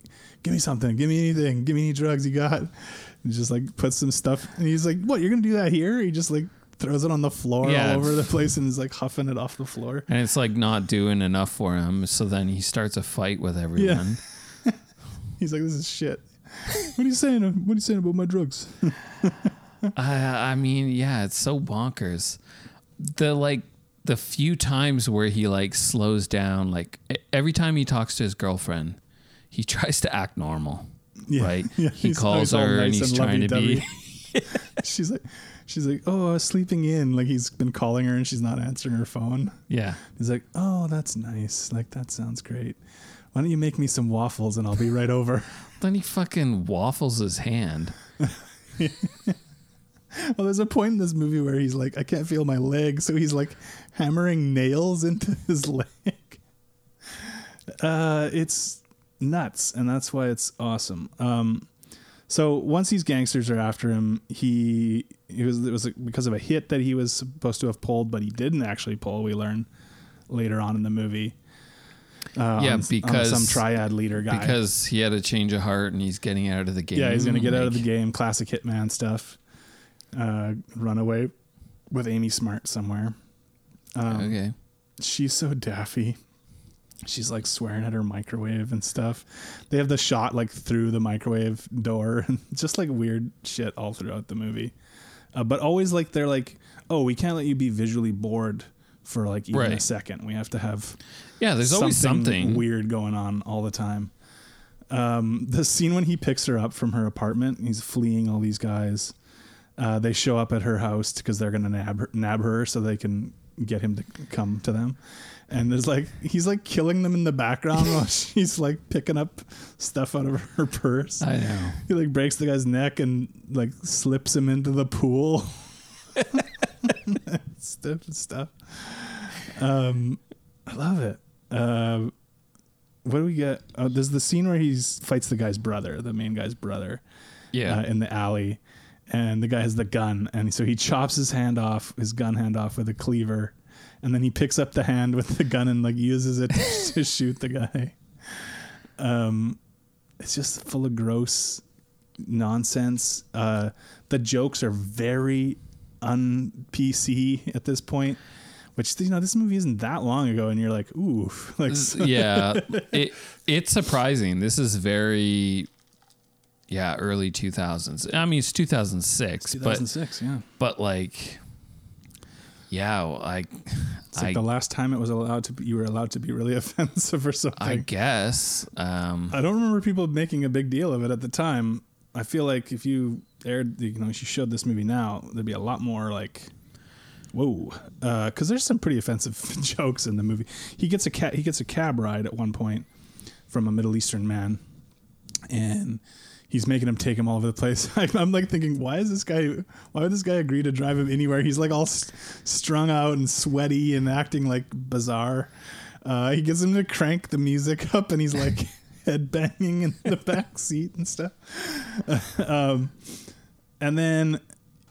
Speaker 1: "Give me something, give me anything, give me any drugs you got." And just like puts some stuff, and he's like, "What? You're gonna do that here?" He just like throws it on the floor
Speaker 2: Yeah.
Speaker 1: all over the place, and is like huffing it off the floor.
Speaker 2: and it's like not doing enough for him. So then he starts a fight with everyone.
Speaker 1: He's like, "This is shit." What are you saying? What are you saying about my drugs?
Speaker 2: I, I mean, yeah, it's so bonkers. The like the few times where he like slows down, like every time he talks to his girlfriend, he tries to act normal.
Speaker 1: Yeah.
Speaker 2: Right?
Speaker 1: Yeah,
Speaker 2: he
Speaker 1: he's
Speaker 2: calls
Speaker 1: all
Speaker 2: her and he's
Speaker 1: and
Speaker 2: trying to be.
Speaker 1: she's like, she's like, "Oh, I was sleeping in." Like he's been calling her, and she's not answering her phone.
Speaker 2: yeah.
Speaker 1: He's like, "Oh, that's nice. Like that sounds great. Why don't you make me some waffles and I'll be right over."
Speaker 2: Then he fucking waffles his hand.
Speaker 1: well, there's a point in this movie where he's like, "I can't feel my leg," so he's like hammering nails into his leg. Uh, it's nuts, and that's why it's awesome. Um, so once these gangsters are after him, he it was it was because of a hit that he was supposed to have pulled, but he didn't actually pull. We learn later on in the movie. Uh,
Speaker 2: yeah,
Speaker 1: on- on
Speaker 2: because
Speaker 1: some triad leader guy.
Speaker 2: Because he had a change of heart and he's getting out of the game.
Speaker 1: yeah, he's gonna get out of the game. Classic hitman stuff. Uh, run away with Amy Smart somewhere. Um,
Speaker 2: Okay.
Speaker 1: she's so daffy. She's like swearing at her microwave and stuff. They have the shot like through the microwave door and just like weird shit all throughout the movie. Uh, but always like they're like, oh, we can't let you be visually bored for like even a second. We have to have
Speaker 2: Yeah, there's always something.
Speaker 1: weird going on all the time. Um, the scene when he picks her up from her apartment, he's fleeing all these guys. Uh, they show up at her house because they're gonna nab her, nab her so they can get him to come to them. And there's like he's like killing them in the background while she's like picking up stuff out of her purse.
Speaker 2: I know.
Speaker 1: He like breaks the guy's neck and like slips him into the pool. stuff stuff. Um, I love it. Uh, what do we get? Oh, there's the scene where he fights the guy's brother, the main guy's brother.
Speaker 2: Yeah.
Speaker 1: Uh, in the alley, and the guy has the gun, and so he chops his hand off, his gun hand off with a cleaver, and then he picks up the hand with the gun and like uses it to shoot the guy. Um, it's just full of gross nonsense. Uh, the jokes are very un PC at this point. Which you know, this movie isn't that long ago, and you're like, ooh, like
Speaker 2: yeah, it it's surprising. This is very, yeah, early two thousands. I mean, it's two thousand six, but
Speaker 1: 2006, yeah.
Speaker 2: but like, yeah, like,
Speaker 1: It's like
Speaker 2: I
Speaker 1: the last time it was allowed to be, you were allowed to be really offensive or something.
Speaker 2: I guess, um,
Speaker 1: I don't remember people making a big deal of it at the time. I feel like if you aired, you know, if you showed this movie now, there'd be a lot more like, whoa, because there's some pretty offensive jokes in the movie. He gets a cat, he gets a cab ride at one point from a Middle Eastern man, and he's making him take him all over the place. I'm like thinking, why is this guy? Why would this guy agree to drive him anywhere? He's like all st- strung out and sweaty and acting like bizarre. Uh, he gets him to crank the music up, and he's like head banging in the back seat and stuff. um, and then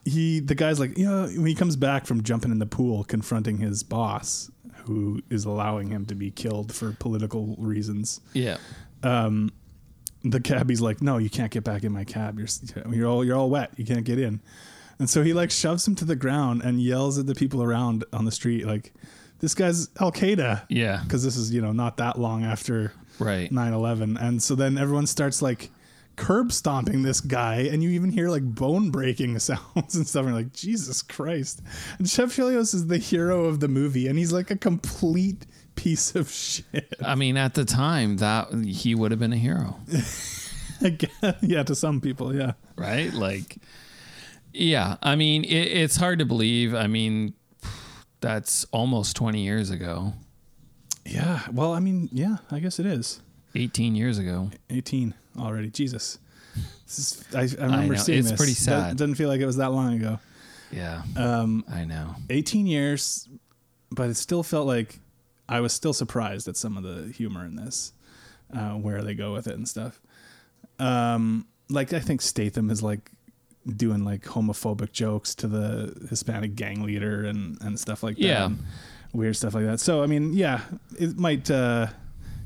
Speaker 1: he, the guy's like, you know, when he comes back from jumping in the pool, confronting his boss, who is allowing him to be killed for political reasons
Speaker 2: yeah,
Speaker 1: um, the cabbie's like, "No, you can't get back in my cab. You're you're all you're all wet. You can't get in." And so he like shoves him to the ground and yells at the people around on the street like, "This guy's Al Qaeda."
Speaker 2: Yeah.
Speaker 1: because this is you know not that long after
Speaker 2: right.
Speaker 1: 9/11, and so then everyone starts like curb stomping this guy, and you even hear like bone breaking sounds and stuff. And you're like, Jesus Christ! And Chev Chelios is the hero of the movie, and he's like a complete piece of shit.
Speaker 2: I mean, at the time, that he would have been a hero,
Speaker 1: yeah, to some people, yeah.
Speaker 2: right? Like, yeah. I mean, it, it's hard to believe. I mean, that's almost twenty years ago,
Speaker 1: Yeah. Well, I mean, yeah, I guess it is.
Speaker 2: eighteen years ago.
Speaker 1: 18 already. Jesus. This is, I, I remember
Speaker 2: know,
Speaker 1: seeing
Speaker 2: it's
Speaker 1: this.
Speaker 2: pretty sad.
Speaker 1: doesn't feel like it was that long ago.
Speaker 2: Yeah,
Speaker 1: Um,
Speaker 2: I know.
Speaker 1: 18 years, but it still felt like I was still surprised at some of the humor in this, uh, where they go with it and stuff. Um, like I think Statham is like doing like homophobic jokes to the Hispanic gang leader and and stuff like that.
Speaker 2: Yeah.
Speaker 1: weird stuff like that. So I mean, yeah, it might uh,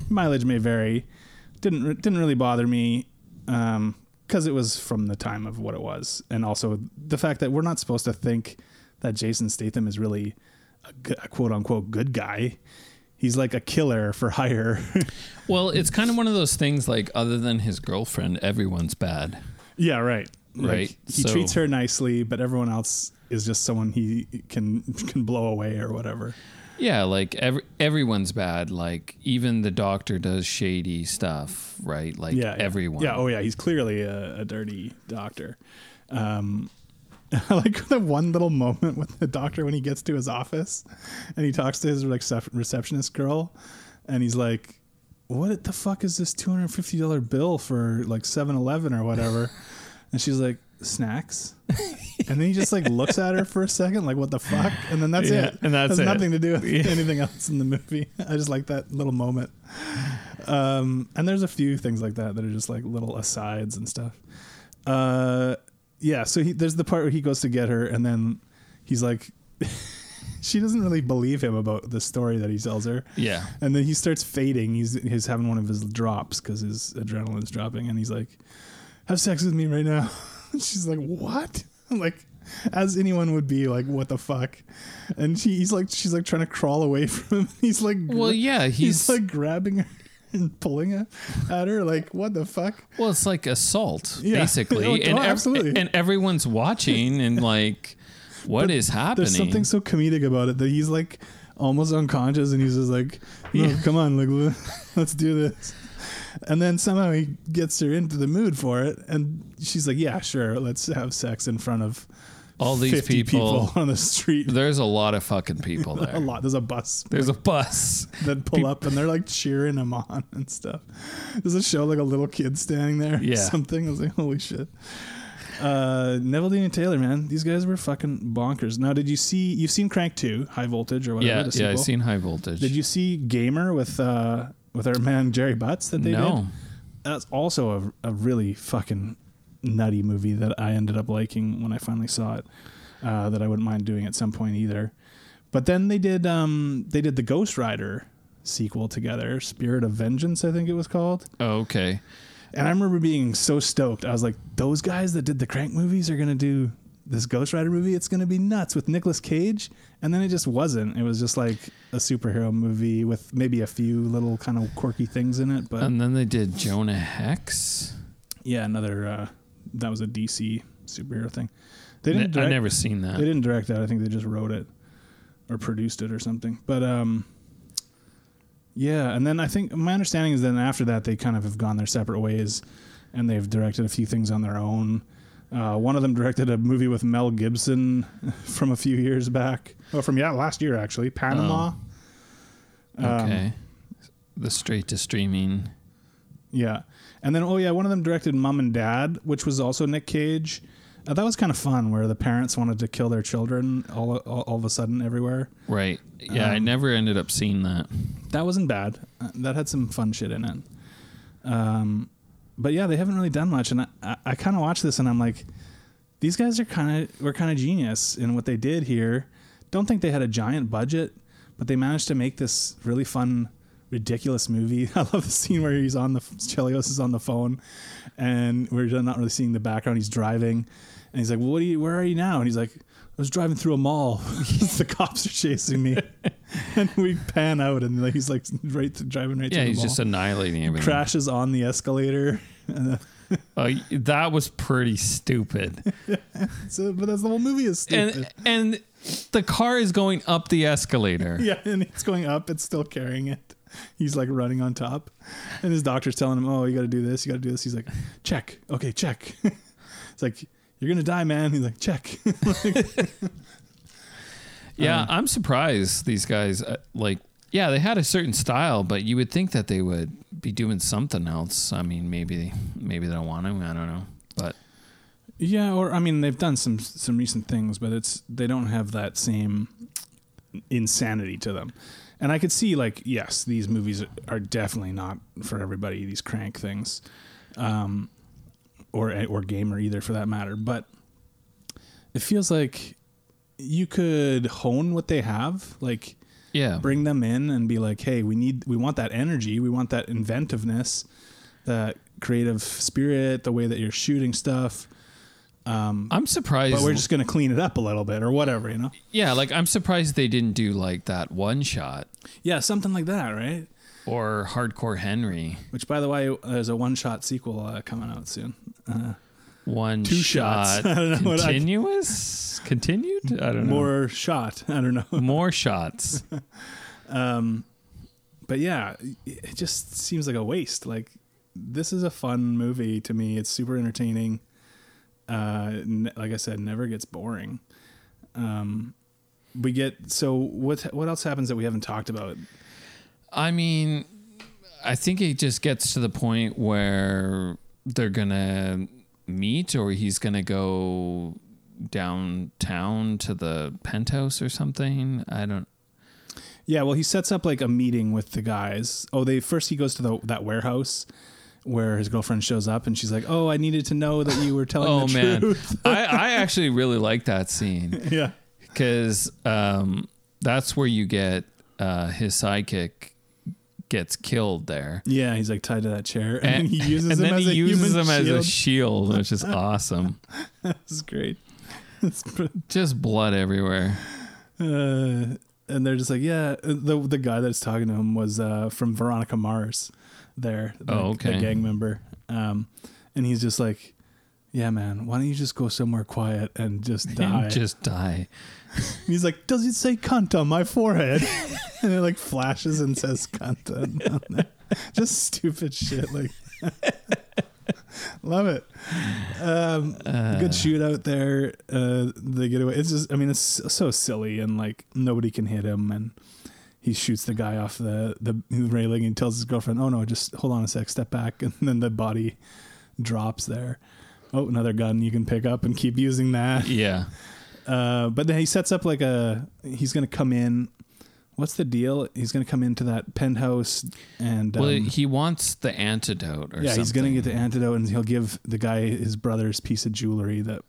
Speaker 1: mileage may vary. Didn't re- didn't really bother me. Um, because it was from the time of what it was, and also the fact that we're not supposed to think that Jason Statham is really a, a quote unquote good guy. He's like a killer for hire.
Speaker 2: Well, it's kind of one of those things. Like, other than his girlfriend, everyone's bad.
Speaker 1: yeah, right. Like,
Speaker 2: Right,
Speaker 1: he
Speaker 2: so-
Speaker 1: treats her nicely, but everyone else is just someone he can can blow away or whatever.
Speaker 2: Yeah, like every, everyone's bad. Like even the doctor does shady stuff, right? Like
Speaker 1: yeah, yeah.
Speaker 2: everyone.
Speaker 1: Yeah, oh yeah, he's clearly a, a dirty doctor. Um, like the one little moment with the doctor when he gets to his office and he talks to his like receptionist girl, and he's like, "What the fuck is this two hundred fifty dollar bill for like 7-Eleven or whatever?" and she's like, "Snacks." and then he just like looks at her for a second, like, "What the fuck?" And then that's
Speaker 2: Yeah,
Speaker 1: it.
Speaker 2: and that's it.
Speaker 1: nothing to do with anything else in the movie. I just like that little moment. Um, and there's a few things like that that are just like little asides and stuff. Uh, yeah. So he, there's the part where he goes to get her, and then he's like, she doesn't really believe him about the story that he tells her.
Speaker 2: Yeah.
Speaker 1: And then he starts fading. He's he's having one of his drops because his adrenaline's dropping, and he's like, "Have sex with me right now." She's like, "What?" I'm like, as anyone would be like, "What the fuck?" And she, he's like, she's like trying to crawl away from him. He's like,
Speaker 2: Well, yeah, he's-
Speaker 1: like grabbing her and pulling her at her. Like, what the fuck?
Speaker 2: Well, it's like assault,
Speaker 1: Yeah.
Speaker 2: Oh, basically,
Speaker 1: Oh,
Speaker 2: and
Speaker 1: oh, absolutely.
Speaker 2: and everyone's watching and like, what is happening?
Speaker 1: There's something so comedic about it that he's like almost unconscious and he's just like, no,
Speaker 2: Yeah.
Speaker 1: come on, like let's do this. And then somehow he gets her into the mood for it, and she's like, "Yeah, sure, let's have sex in front of
Speaker 2: All these
Speaker 1: 50
Speaker 2: people,
Speaker 1: on the street."
Speaker 2: There's a lot of fucking people there.
Speaker 1: a lot. There's a bus
Speaker 2: There's a bus.
Speaker 1: that pull up, and they're like cheering him on and stuff. Does it show like a little kid standing there? or
Speaker 2: Yeah.
Speaker 1: something. I was like, "Holy shit!" Uh, Neveldine and Taylor, man, these guys were fucking bonkers. Now, did you see? You've seen Crank Two, High Voltage, or whatever?
Speaker 2: Yeah, yeah. I've seen high voltage.
Speaker 1: Did you see Gamer with uh with our man Jerry Butts that they
Speaker 2: No.
Speaker 1: did? That's also a, a really fucking nutty movie that I ended up liking when I finally saw it. Uh, that I wouldn't mind doing at some point either. But then they did um they did the Ghost Rider sequel together, Spirit of Vengeance, I think it was called.
Speaker 2: Oh, okay.
Speaker 1: And I remember being so stoked. I was like, those guys that did the Crank movies are gonna do this Ghost Rider movie. It's gonna be nuts with Nicolas Cage. And then it just wasn't. It was just like a superhero movie with maybe a few little kind of quirky things in it. But
Speaker 2: And then they did Jonah Hex.
Speaker 1: yeah, another uh, that was a DC superhero thing. They didn't.
Speaker 2: I
Speaker 1: Direct,
Speaker 2: never seen that.
Speaker 1: They didn't direct that. I think they just wrote it or produced it or something. But um, yeah. And then I think my understanding is then after that they kind of have gone their separate ways, and they've directed a few things on their own. Uh, one of them directed a movie with Mel Gibson from a few years back. Oh, from yeah, last year actually, Panama. Um,
Speaker 2: Okay. the straight to streaming.
Speaker 1: Yeah. And then, oh, yeah, one of them directed Mom and Dad, which was also Nick Cage. Uh, that was kind of fun where the parents wanted to kill their children all, all, all of a sudden everywhere.
Speaker 2: Right. Yeah, I
Speaker 1: Um,
Speaker 2: never ended up seeing that.
Speaker 1: That wasn't bad. Uh, that had some fun shit in it. Um, but yeah, they haven't really done much. And I, I, I kind of watch this and I'm like, these guys are kind of, were kind of genius in what they did here. Don't think they had a giant budget, but they managed to make this really fun, ridiculous movie. I love the scene where he's on the, Chelios is on the phone and we're not really seeing the background. He's driving and he's like, well, what are you, where are you now? And he's like, I was driving through a mall. the cops are chasing me. and we pan out and he's like right driving right
Speaker 2: Yeah,
Speaker 1: through the
Speaker 2: he's just annihilating everything.
Speaker 1: crashes on the escalator.
Speaker 2: Uh, that was pretty stupid.
Speaker 1: so, but that's the whole movie is stupid.
Speaker 2: and and the car is going up the escalator.
Speaker 1: yeah, and it's going up. It's still carrying it. He's like running on top, and his doctor's telling him, "Oh, you got to do this. You got to do this." He's like, "Check. Okay, check." it's like you're gonna die, man. He's like, "Check."
Speaker 2: Yeah,
Speaker 1: Um,
Speaker 2: I'm surprised these guys uh, like yeah, they had a certain style, but you would think that they would be doing something else. I mean, maybe maybe they don't want to, I don't know. But
Speaker 1: yeah, or I mean, they've done some some recent things, but it's they don't have that same insanity to them. And I could see like, yes, these movies are definitely not for everybody. These crank things, um, or or gamer either for that matter. But it feels like you could hone what they have, like
Speaker 2: yeah,
Speaker 1: bring them in and be like, hey, we need, we want that energy, we want that inventiveness, that creative spirit, the way that you're shooting stuff. Um,
Speaker 2: I'm surprised.
Speaker 1: but we're just gonna clean it up a little bit or whatever, you know?
Speaker 2: yeah, like I'm surprised they didn't do like that one shot
Speaker 1: Yeah, something like that, right?
Speaker 2: or Hardcore Henry.
Speaker 1: Which, by the way, there's a one-shot sequel uh, coming out soon. Uh,
Speaker 2: One
Speaker 1: Two shots.
Speaker 2: shot
Speaker 1: I don't know what I-
Speaker 2: continuous continued. I don't know
Speaker 1: more shot. I don't know.
Speaker 2: more shots.
Speaker 1: Um, but yeah, it just seems like a waste. Like this is a fun movie to me. It's super entertaining. Uh, n- like I said, never gets boring. Um, we get so what? What else happens that we haven't talked about?
Speaker 2: I mean, I think it just gets to the point where they're gonna meet, or he's gonna go downtown to the penthouse or something. I don't.
Speaker 1: Yeah, well, he sets up like a meeting with the guys. Oh, they first he goes to the that warehouse where his girlfriend shows up, and she's like, "Oh, I needed to know that you were telling
Speaker 2: Oh
Speaker 1: the
Speaker 2: man,
Speaker 1: truth."
Speaker 2: I I actually really like that scene
Speaker 1: yeah,
Speaker 2: because um, That's where you get uh, his sidekick gets killed there.
Speaker 1: Yeah, he's like tied to that chair, and,
Speaker 2: And,
Speaker 1: he uses
Speaker 2: and
Speaker 1: him
Speaker 2: then
Speaker 1: as
Speaker 2: he
Speaker 1: a
Speaker 2: uses him as a
Speaker 1: shield.
Speaker 2: shield, which is awesome.
Speaker 1: That's great.
Speaker 2: Just blood everywhere.
Speaker 1: uh, and they're just like, yeah. The the guy that's talking to him was uh, from Veronica Mars. There, the,
Speaker 2: Oh, okay.
Speaker 1: the gang member. Um, and he's just like, yeah, man. Why don't you just go somewhere quiet and just die?
Speaker 2: Just die.
Speaker 1: He's like, does it say cunt on my forehead? and it like flashes and says cunt on on there. Just stupid shit. Like, love it. Um, good shootout there. Uh, they get away. It's just, I mean, it's so silly and like nobody can hit him. And he shoots the guy off the, the railing and tells his girlfriend, oh no, just hold on a sec, step back. And then the body drops there. Oh, another gun you can pick up and keep using that.
Speaker 2: Yeah.
Speaker 1: Uh, but then he sets up like a he's going to come in. What's the deal? He's going to come into that penthouse and
Speaker 2: Well,
Speaker 1: um,
Speaker 2: he wants the antidote or
Speaker 1: yeah,
Speaker 2: something.
Speaker 1: he's going to get the antidote and he'll give the guy his brother's piece of jewelry that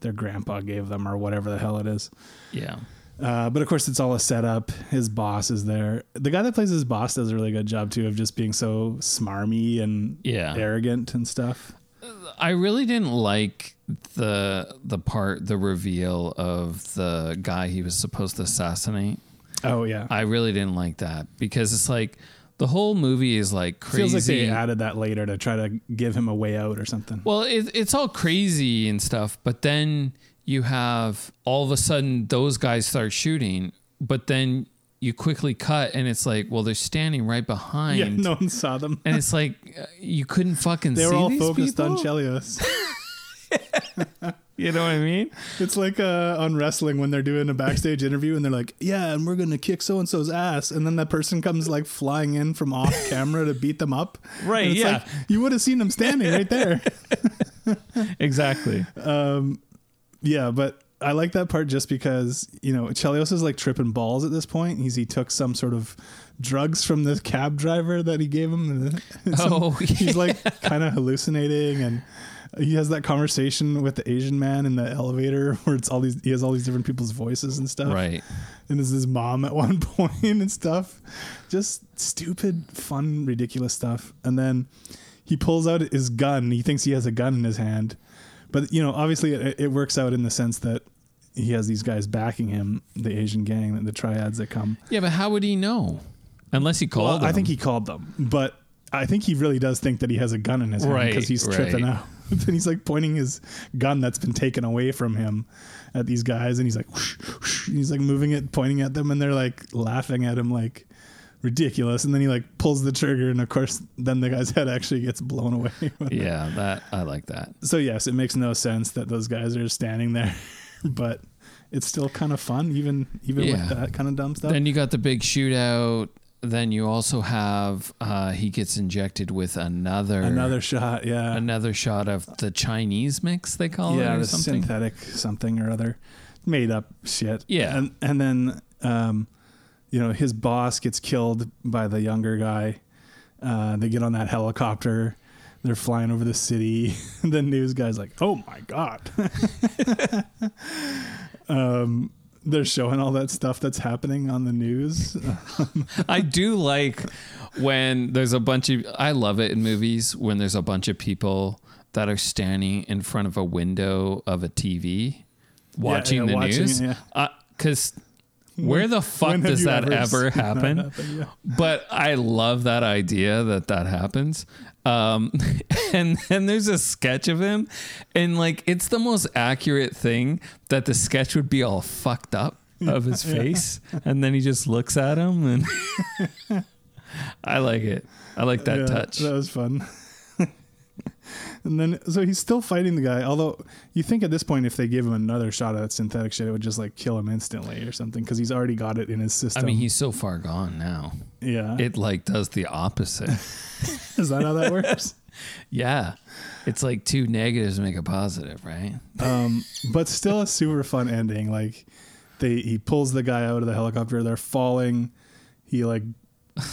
Speaker 1: their grandpa gave them or whatever the hell it is.
Speaker 2: Yeah.
Speaker 1: Uh, but of course, it's all a setup. His boss is there. The guy that plays his boss does a really good job too of just being so smarmy and
Speaker 2: Yeah.
Speaker 1: arrogant and stuff.
Speaker 2: I really didn't like the the part the reveal of the guy he was supposed to assassinate.
Speaker 1: Oh yeah,
Speaker 2: I really didn't like that because it's like the whole movie is like crazy.
Speaker 1: feels like they added that later to try to give him a way out or something.
Speaker 2: Well, it, it's all crazy and stuff, but then you have all of a sudden those guys start shooting, but then you quickly cut and it's like, well, they're standing right behind.
Speaker 1: yeah, no one saw them.
Speaker 2: And it's like uh, you couldn't fucking
Speaker 1: they
Speaker 2: see
Speaker 1: were all
Speaker 2: these
Speaker 1: focused
Speaker 2: people?
Speaker 1: on Chelios.
Speaker 2: You know what I mean?
Speaker 1: It's like uh, on wrestling when they're doing a backstage interview and they're like, "Yeah, and we're gonna kick so and so's ass," and then that person comes like flying in from off camera to beat them up.
Speaker 2: Right,
Speaker 1: it's
Speaker 2: yeah.
Speaker 1: like, you would have seen them standing right there.
Speaker 2: Exactly.
Speaker 1: Yeah, but I like that part just because you know Chelios is like tripping balls at this point. He's he took some sort of drugs from the cab driver that he gave him. and some-
Speaker 2: Oh,
Speaker 1: he's like kind of hallucinating and. He has that conversation with the Asian man in the elevator where it's all these he has all these different people's voices and stuff.
Speaker 2: Right.
Speaker 1: and is his mom at one point and stuff. Just stupid, fun, ridiculous stuff. And then he pulls out his gun. He thinks he has a gun in his hand, but you know, obviously, it, it works out in the sense that he has these guys backing him, the Asian gang, the triads that come.
Speaker 2: Yeah, but how would he know? Unless he called
Speaker 1: Well, I think he called them, but I think he really does think that he has a gun in his hand
Speaker 2: Right,
Speaker 1: because he's tripping
Speaker 2: right.
Speaker 1: out. then he's like pointing his gun that's been taken away from him at these guys, and he's like, whoosh, whoosh, and he's like moving it, pointing at them, and they're like laughing at him like ridiculous. And then he like pulls the trigger, and of course, then the guy's head actually gets blown away.
Speaker 2: Yeah, that I like that.
Speaker 1: So yes, it makes no sense that those guys are standing there, but it's still kind of fun, even even
Speaker 2: Yeah.
Speaker 1: with that kind of dumb stuff.
Speaker 2: Then you got the big shootout. Then you also have uh, he gets injected with another
Speaker 1: Another shot, yeah.
Speaker 2: another shot of the Chinese mix they call it
Speaker 1: yeah, the
Speaker 2: something.
Speaker 1: synthetic something or other, made up shit.
Speaker 2: Yeah.
Speaker 1: and and then um, you know his boss gets killed by the younger guy. Uh, they get on that helicopter. They're flying over the city. the news guy's like, "Oh my god!" um, they're showing all that stuff that's happening on the news.
Speaker 2: I do like when there's a bunch of I love it in movies when there's a bunch of people that are standing in front of a window of a TV watching
Speaker 1: yeah,
Speaker 2: the
Speaker 1: watching
Speaker 2: news.
Speaker 1: it, yeah.
Speaker 2: Cuz where the fuck does that
Speaker 1: ever
Speaker 2: ever happen?
Speaker 1: happen? Yeah.
Speaker 2: But I love that idea that that happens. Um, and then there's a sketch of him, and like it's the most accurate thing that the sketch would be all fucked up of his face, and then he just looks at him, and I like it. I like that
Speaker 1: Yeah,
Speaker 2: touch.
Speaker 1: That was fun. And then, so he's still fighting the guy. Although you think at this point, if they give him another shot of that synthetic shit, it would just like kill him instantly or something because he's already got it in his system.
Speaker 2: I mean, he's so far gone now.
Speaker 1: yeah.
Speaker 2: It like does the opposite.
Speaker 1: Is that how that works?
Speaker 2: yeah, it's like two negatives make a positive, right?
Speaker 1: um, but still a super fun ending. Like they, he pulls the guy out of the helicopter. They're falling. He like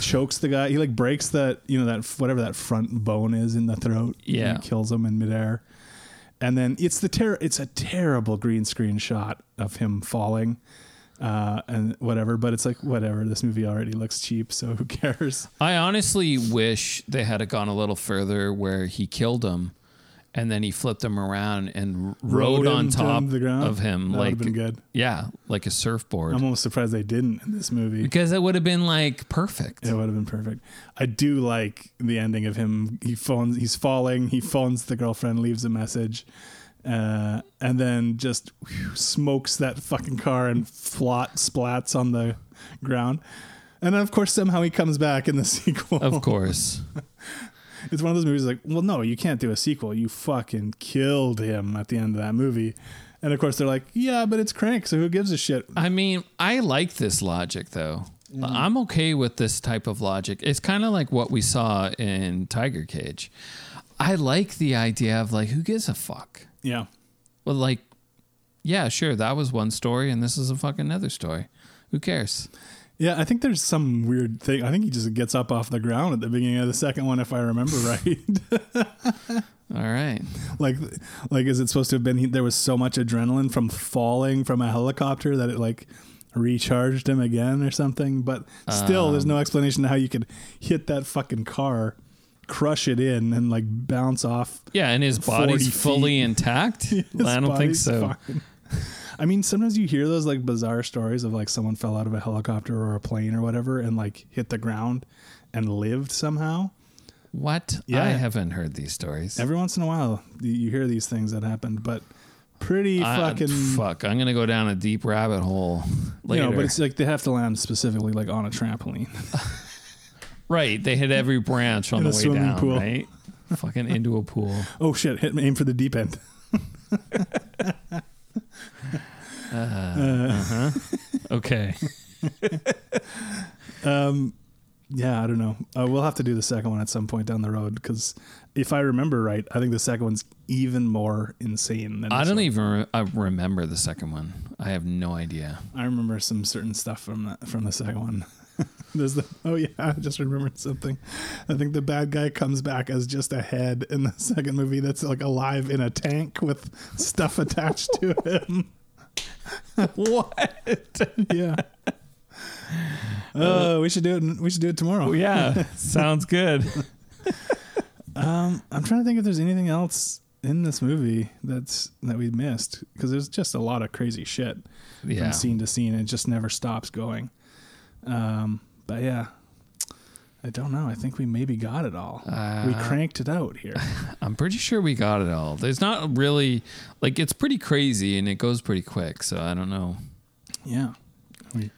Speaker 1: chokes the guy. He like breaks that you know that whatever that front bone is in the throat.
Speaker 2: Yeah.
Speaker 1: he kills him in midair. And then it's the ter- It's a terrible green screen shot of him falling. uh, and whatever. But it's like whatever. This movie already looks cheap, so who cares?
Speaker 2: I honestly wish they had gone a little further where he killed him and then he flipped him around and rode,
Speaker 1: Rode
Speaker 2: on top of him
Speaker 1: That
Speaker 2: like
Speaker 1: been good.
Speaker 2: Yeah, like a surfboard.
Speaker 1: I'm almost surprised they didn't in this movie.
Speaker 2: because it would have been like perfect.
Speaker 1: It would have been perfect. I do like the ending of him. He phones. He's falling. He phones the girlfriend, leaves a message, uh, and then just whew, smokes that fucking car and flot splats on the ground. And then, of course, somehow he comes back in the sequel.
Speaker 2: Of course.
Speaker 1: it's one of those movies like, well, no, you can't do a sequel. You fucking killed him at the end of that movie. And of course, they're like, yeah, but it's Crank, so who gives a shit?
Speaker 2: I mean, I like this logic though.
Speaker 1: Mm-hmm.
Speaker 2: I'm okay with this type of logic. It's kind of like what we saw in Tiger Cage. I like the idea of like, who gives a fuck?
Speaker 1: Yeah.
Speaker 2: Well, like, yeah, sure, that was one story, and this is a fucking another story. Who cares?
Speaker 1: Yeah, I think there's some weird thing. I think he just gets up off the ground at the beginning of the second one, if I remember right.
Speaker 2: All right.
Speaker 1: like, like is it supposed to have been? He, there was so much adrenaline from falling from a helicopter that it like recharged him again or something. But still, there's
Speaker 2: Um.
Speaker 1: no explanation to how you could hit that fucking car, crush it in, and like bounce off.
Speaker 2: Yeah, and his
Speaker 1: 40
Speaker 2: body's
Speaker 1: feet.
Speaker 2: fully intact. I don't think so.
Speaker 1: I mean, sometimes you hear those like bizarre stories of like someone fell out of a helicopter or a plane or whatever and like hit the ground and lived somehow.
Speaker 2: What?
Speaker 1: Yeah.
Speaker 2: I haven't heard these stories.
Speaker 1: Every once in a while, you- hear these things that happened, but pretty
Speaker 2: I-
Speaker 1: fucking
Speaker 2: fuck. I'm gonna go down a deep rabbit hole
Speaker 1: you know. But it's like they have to land specifically like on a trampoline.
Speaker 2: right. They hit every branch on
Speaker 1: In
Speaker 2: the
Speaker 1: a
Speaker 2: way down.
Speaker 1: pool.
Speaker 2: Right. Fucking into a pool.
Speaker 1: oh shit! Hit aim for the deep end.
Speaker 2: Uh huh. Okay.
Speaker 1: Um, yeah, I don't know. Uh, we'll have to do the second one at some point down the road because if I remember right, I think the second one's even more insane than
Speaker 2: I don't
Speaker 1: one.
Speaker 2: even re- I remember the second one. I have no idea.
Speaker 1: I remember some certain stuff from that from the second one. There's the oh yeah, I just remembered something. I think the bad guy comes back as just a head in the second movie that's like alive in a tank with stuff attached to him.
Speaker 2: what?
Speaker 1: yeah. Oh, we should do it. We should do it tomorrow.
Speaker 2: Yeah, sounds good.
Speaker 1: Um, I'm trying to think if there's anything else in this movie that's that we missed because there's just a lot of crazy shit
Speaker 2: Yeah.
Speaker 1: from scene to scene. It just never stops going. Um, but yeah, I don't know. I think we maybe got it all. we
Speaker 2: Uh,
Speaker 1: cranked it out here.
Speaker 2: I'm pretty sure we got it all. There's not really like it's pretty crazy and it goes pretty quick. So I don't know.
Speaker 1: yeah, we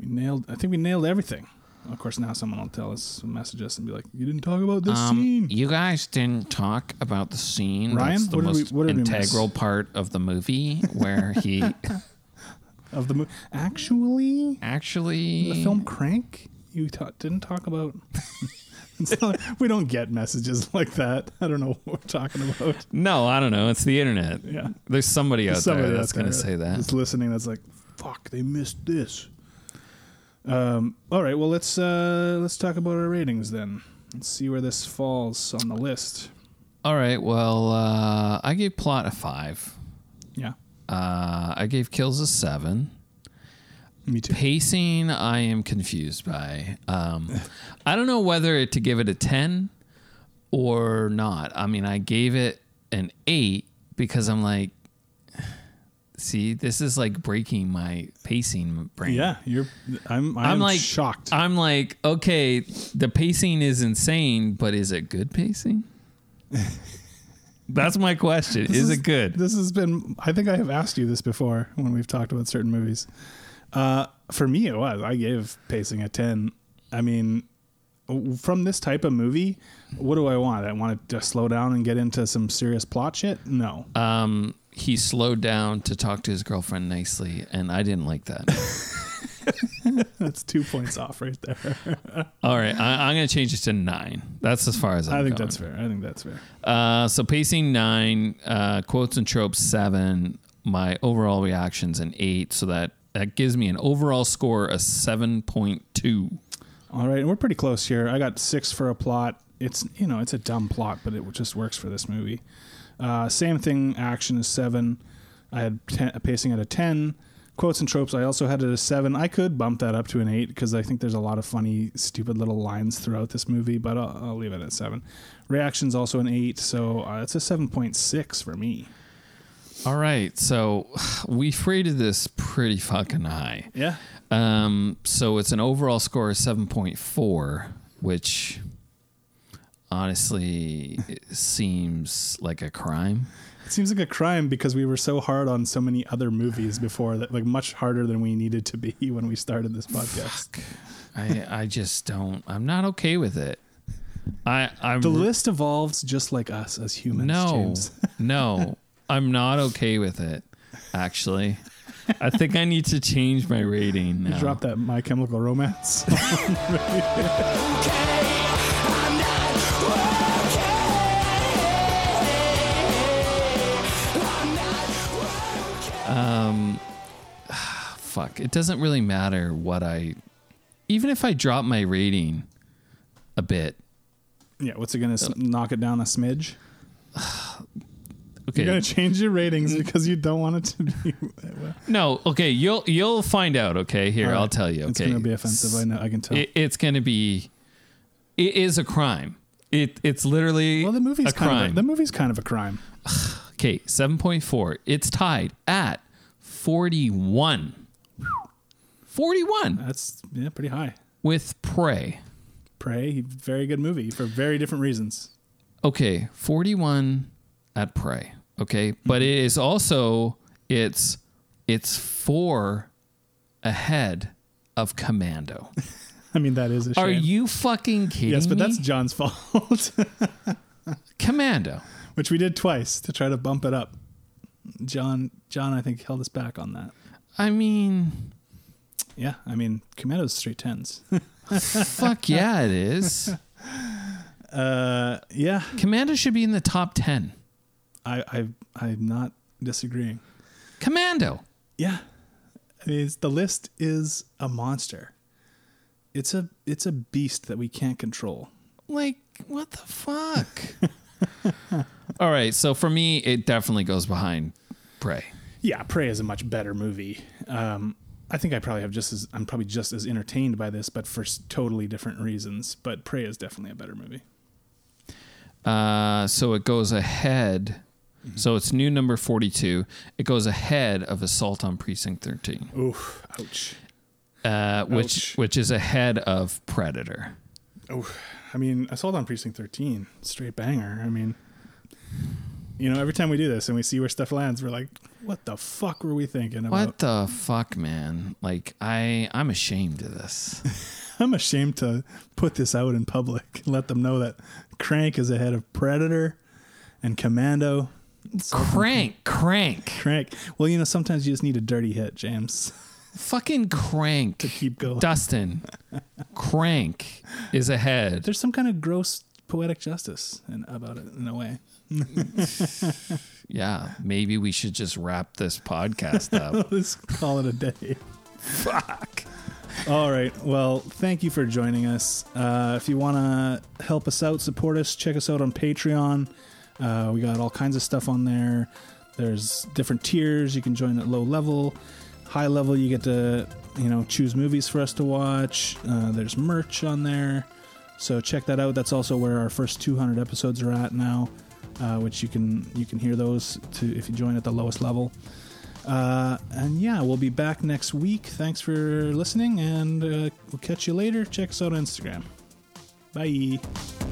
Speaker 1: we nailed. I think we nailed everything. Of course, now someone will tell us, message us, and be like, "You didn't talk about this
Speaker 2: Um,
Speaker 1: scene."
Speaker 2: you guys didn't talk about the scene.
Speaker 1: Ryan,
Speaker 2: That's the
Speaker 1: what we-
Speaker 2: most
Speaker 1: what we
Speaker 2: integral part of the movie where he
Speaker 1: Of the movie, actually,
Speaker 2: actually
Speaker 1: the film Crank. You ta- didn't talk about. not, we don't get messages like that. I don't know what we're talking about.
Speaker 2: No, I don't know. It's the internet.
Speaker 1: Yeah.
Speaker 2: There's somebody out
Speaker 1: Somebody
Speaker 2: there that's going to say that.
Speaker 1: That's listening. That's like, fuck, they missed this. Um. All right. Well, let's uh let's talk about our ratings then. Let's see where this falls on the list.
Speaker 2: All right. Well, uh, I gave plot a five.
Speaker 1: Yeah.
Speaker 2: Uh, I gave kills a seven.
Speaker 1: Me too.
Speaker 2: Pacing, I am confused by. Um, I don't know whether to give it a 10 or not. I mean, I gave it an eight because I'm like, see, this is like breaking my pacing brain.
Speaker 1: Yeah. You're. I'm. I'm,
Speaker 2: I'm like
Speaker 1: shocked.
Speaker 2: I'm like, okay, the pacing is insane, but is it good pacing? That's my question.
Speaker 1: This
Speaker 2: Is, it good?
Speaker 1: This has been. I think I have asked you this before when we've talked about certain movies. Uh, for me, it was. I gave pacing a ten. I mean, from this type of movie, what do I want? I want it to slow down and get into some serious plot shit. No.
Speaker 2: Um, he slowed down to talk to his girlfriend nicely, and I didn't like that.
Speaker 1: That's two points off right there.
Speaker 2: All right, I, I'm going to change it to nine. That's as far as I'm
Speaker 1: I think
Speaker 2: going.
Speaker 1: that's fair. I think that's fair.
Speaker 2: Uh, so pacing nine, uh, quotes and tropes seven. My overall reactions an eight, so that that gives me an overall score of seven point two.
Speaker 1: All right, and we're pretty close here. I got six for a plot. It's you know it's a dumb plot, but it just works for this movie. Uh, same thing. Action is seven. I had ten, a pacing at a ten. Quotes and tropes. I also had it a seven. I could bump that up to an eight because I think there's a lot of funny, stupid little lines throughout this movie, but I'll, I'll leave it at seven. Reactions also an eight, so uh, it's a seven point six for me.
Speaker 2: All right, so we've rated this pretty fucking high.
Speaker 1: Yeah.
Speaker 2: Um, so it's an overall score of seven point four, which honestly seems like a crime.
Speaker 1: It seems like a crime because we were so hard on so many other movies before that, like much harder than we needed to be when we started this podcast.
Speaker 2: I I just don't. I'm not okay with it. I I'm
Speaker 1: The list evolves just like us as humans.
Speaker 2: no no. I'm not okay with it. Actually, I think I need to change my rating now.
Speaker 1: Drop that My Chemical Romance.
Speaker 2: Um, fuck. It doesn't really matter what I, even if I drop my rating a bit.
Speaker 1: yeah, what's it gonna s- knock it down a smidge?
Speaker 2: Okay.
Speaker 1: You're gonna change your ratings because you don't want it to be.
Speaker 2: No. Okay. You'll you'll find out. Okay. Here,
Speaker 1: right.
Speaker 2: I'll tell you. Okay.
Speaker 1: It's gonna be offensive. I know. I can tell.
Speaker 2: It, it's gonna be. It is a crime. It it's literally
Speaker 1: well, the movie's
Speaker 2: a
Speaker 1: kind
Speaker 2: crime.
Speaker 1: of a, the movie's kind of a crime.
Speaker 2: Okay, 7.4. It's tied at 41. 41
Speaker 1: That's yeah, pretty high.
Speaker 2: with Prey.
Speaker 1: Prey, very good movie for very different reasons.
Speaker 2: Okay, 41 at Prey. Okay, but it is also it's it's 4 ahead of Commando.
Speaker 1: I mean, that is a shame.
Speaker 2: Are you fucking kidding
Speaker 1: Yes, but
Speaker 2: me?
Speaker 1: that's John's fault.
Speaker 2: Commando.
Speaker 1: Which we did twice to try to bump it up. John, John, I think held us back on that.
Speaker 2: I mean,
Speaker 1: Yeah, I mean, Commando's straight tens.
Speaker 2: fuck yeah, it is.
Speaker 1: uh, yeah,
Speaker 2: Commando should be in the top 10.
Speaker 1: I, I, I'm not disagreeing.
Speaker 2: Commando.
Speaker 1: Yeah, I mean, the list is a monster. It's a, it's a beast that we can't control.
Speaker 2: Like, what the fuck? All right, so for me, it definitely goes behind Prey.
Speaker 1: Yeah, Prey is a much better movie. Um, I think I probably have just as I'm probably just as entertained by this, but for totally different reasons. But Prey is definitely a better movie.
Speaker 2: Uh, so it goes ahead. So it's new number 42. It goes ahead of Assault on Precinct 13,
Speaker 1: Oof, ouch.
Speaker 2: uh, which
Speaker 1: Ouch.
Speaker 2: which is ahead of Predator.
Speaker 1: Oh, I mean, Assault on Precinct 13, straight banger. I mean, you know, every time we do this and we see where stuff lands, we're like, what the fuck were we thinking about?
Speaker 2: What the fuck, man? Like I I'm ashamed of this.
Speaker 1: I'm ashamed to put this out in public. Let them know that Crank is ahead of Predator and Commando.
Speaker 2: Crank, crank,
Speaker 1: Crank. Well, you know, sometimes you just need a dirty hit, James,
Speaker 2: fucking crank.
Speaker 1: to keep going.
Speaker 2: Dustin, crank is ahead.
Speaker 1: There's some kind of gross poetic justice in, about it in a way.
Speaker 2: Yeah, maybe we should just wrap this podcast up.
Speaker 1: Let's call it a day.
Speaker 2: Fuck.
Speaker 1: All right. Well, thank you for joining us. Uh, if you want to help us out, support us, check us out on Patreon. Uh, we got all kinds of stuff on there. There's different tiers. You can join at low level. High level, you get to you know choose movies for us to watch. Uh, there's merch on there, so check that out. That's also where our first 200 episodes are at now, uh, which you can you can hear those to if you join at the lowest level. Uh, and yeah, we'll be back next week. Thanks for listening, and uh, we'll catch you later. Check us out on Instagram. Bye.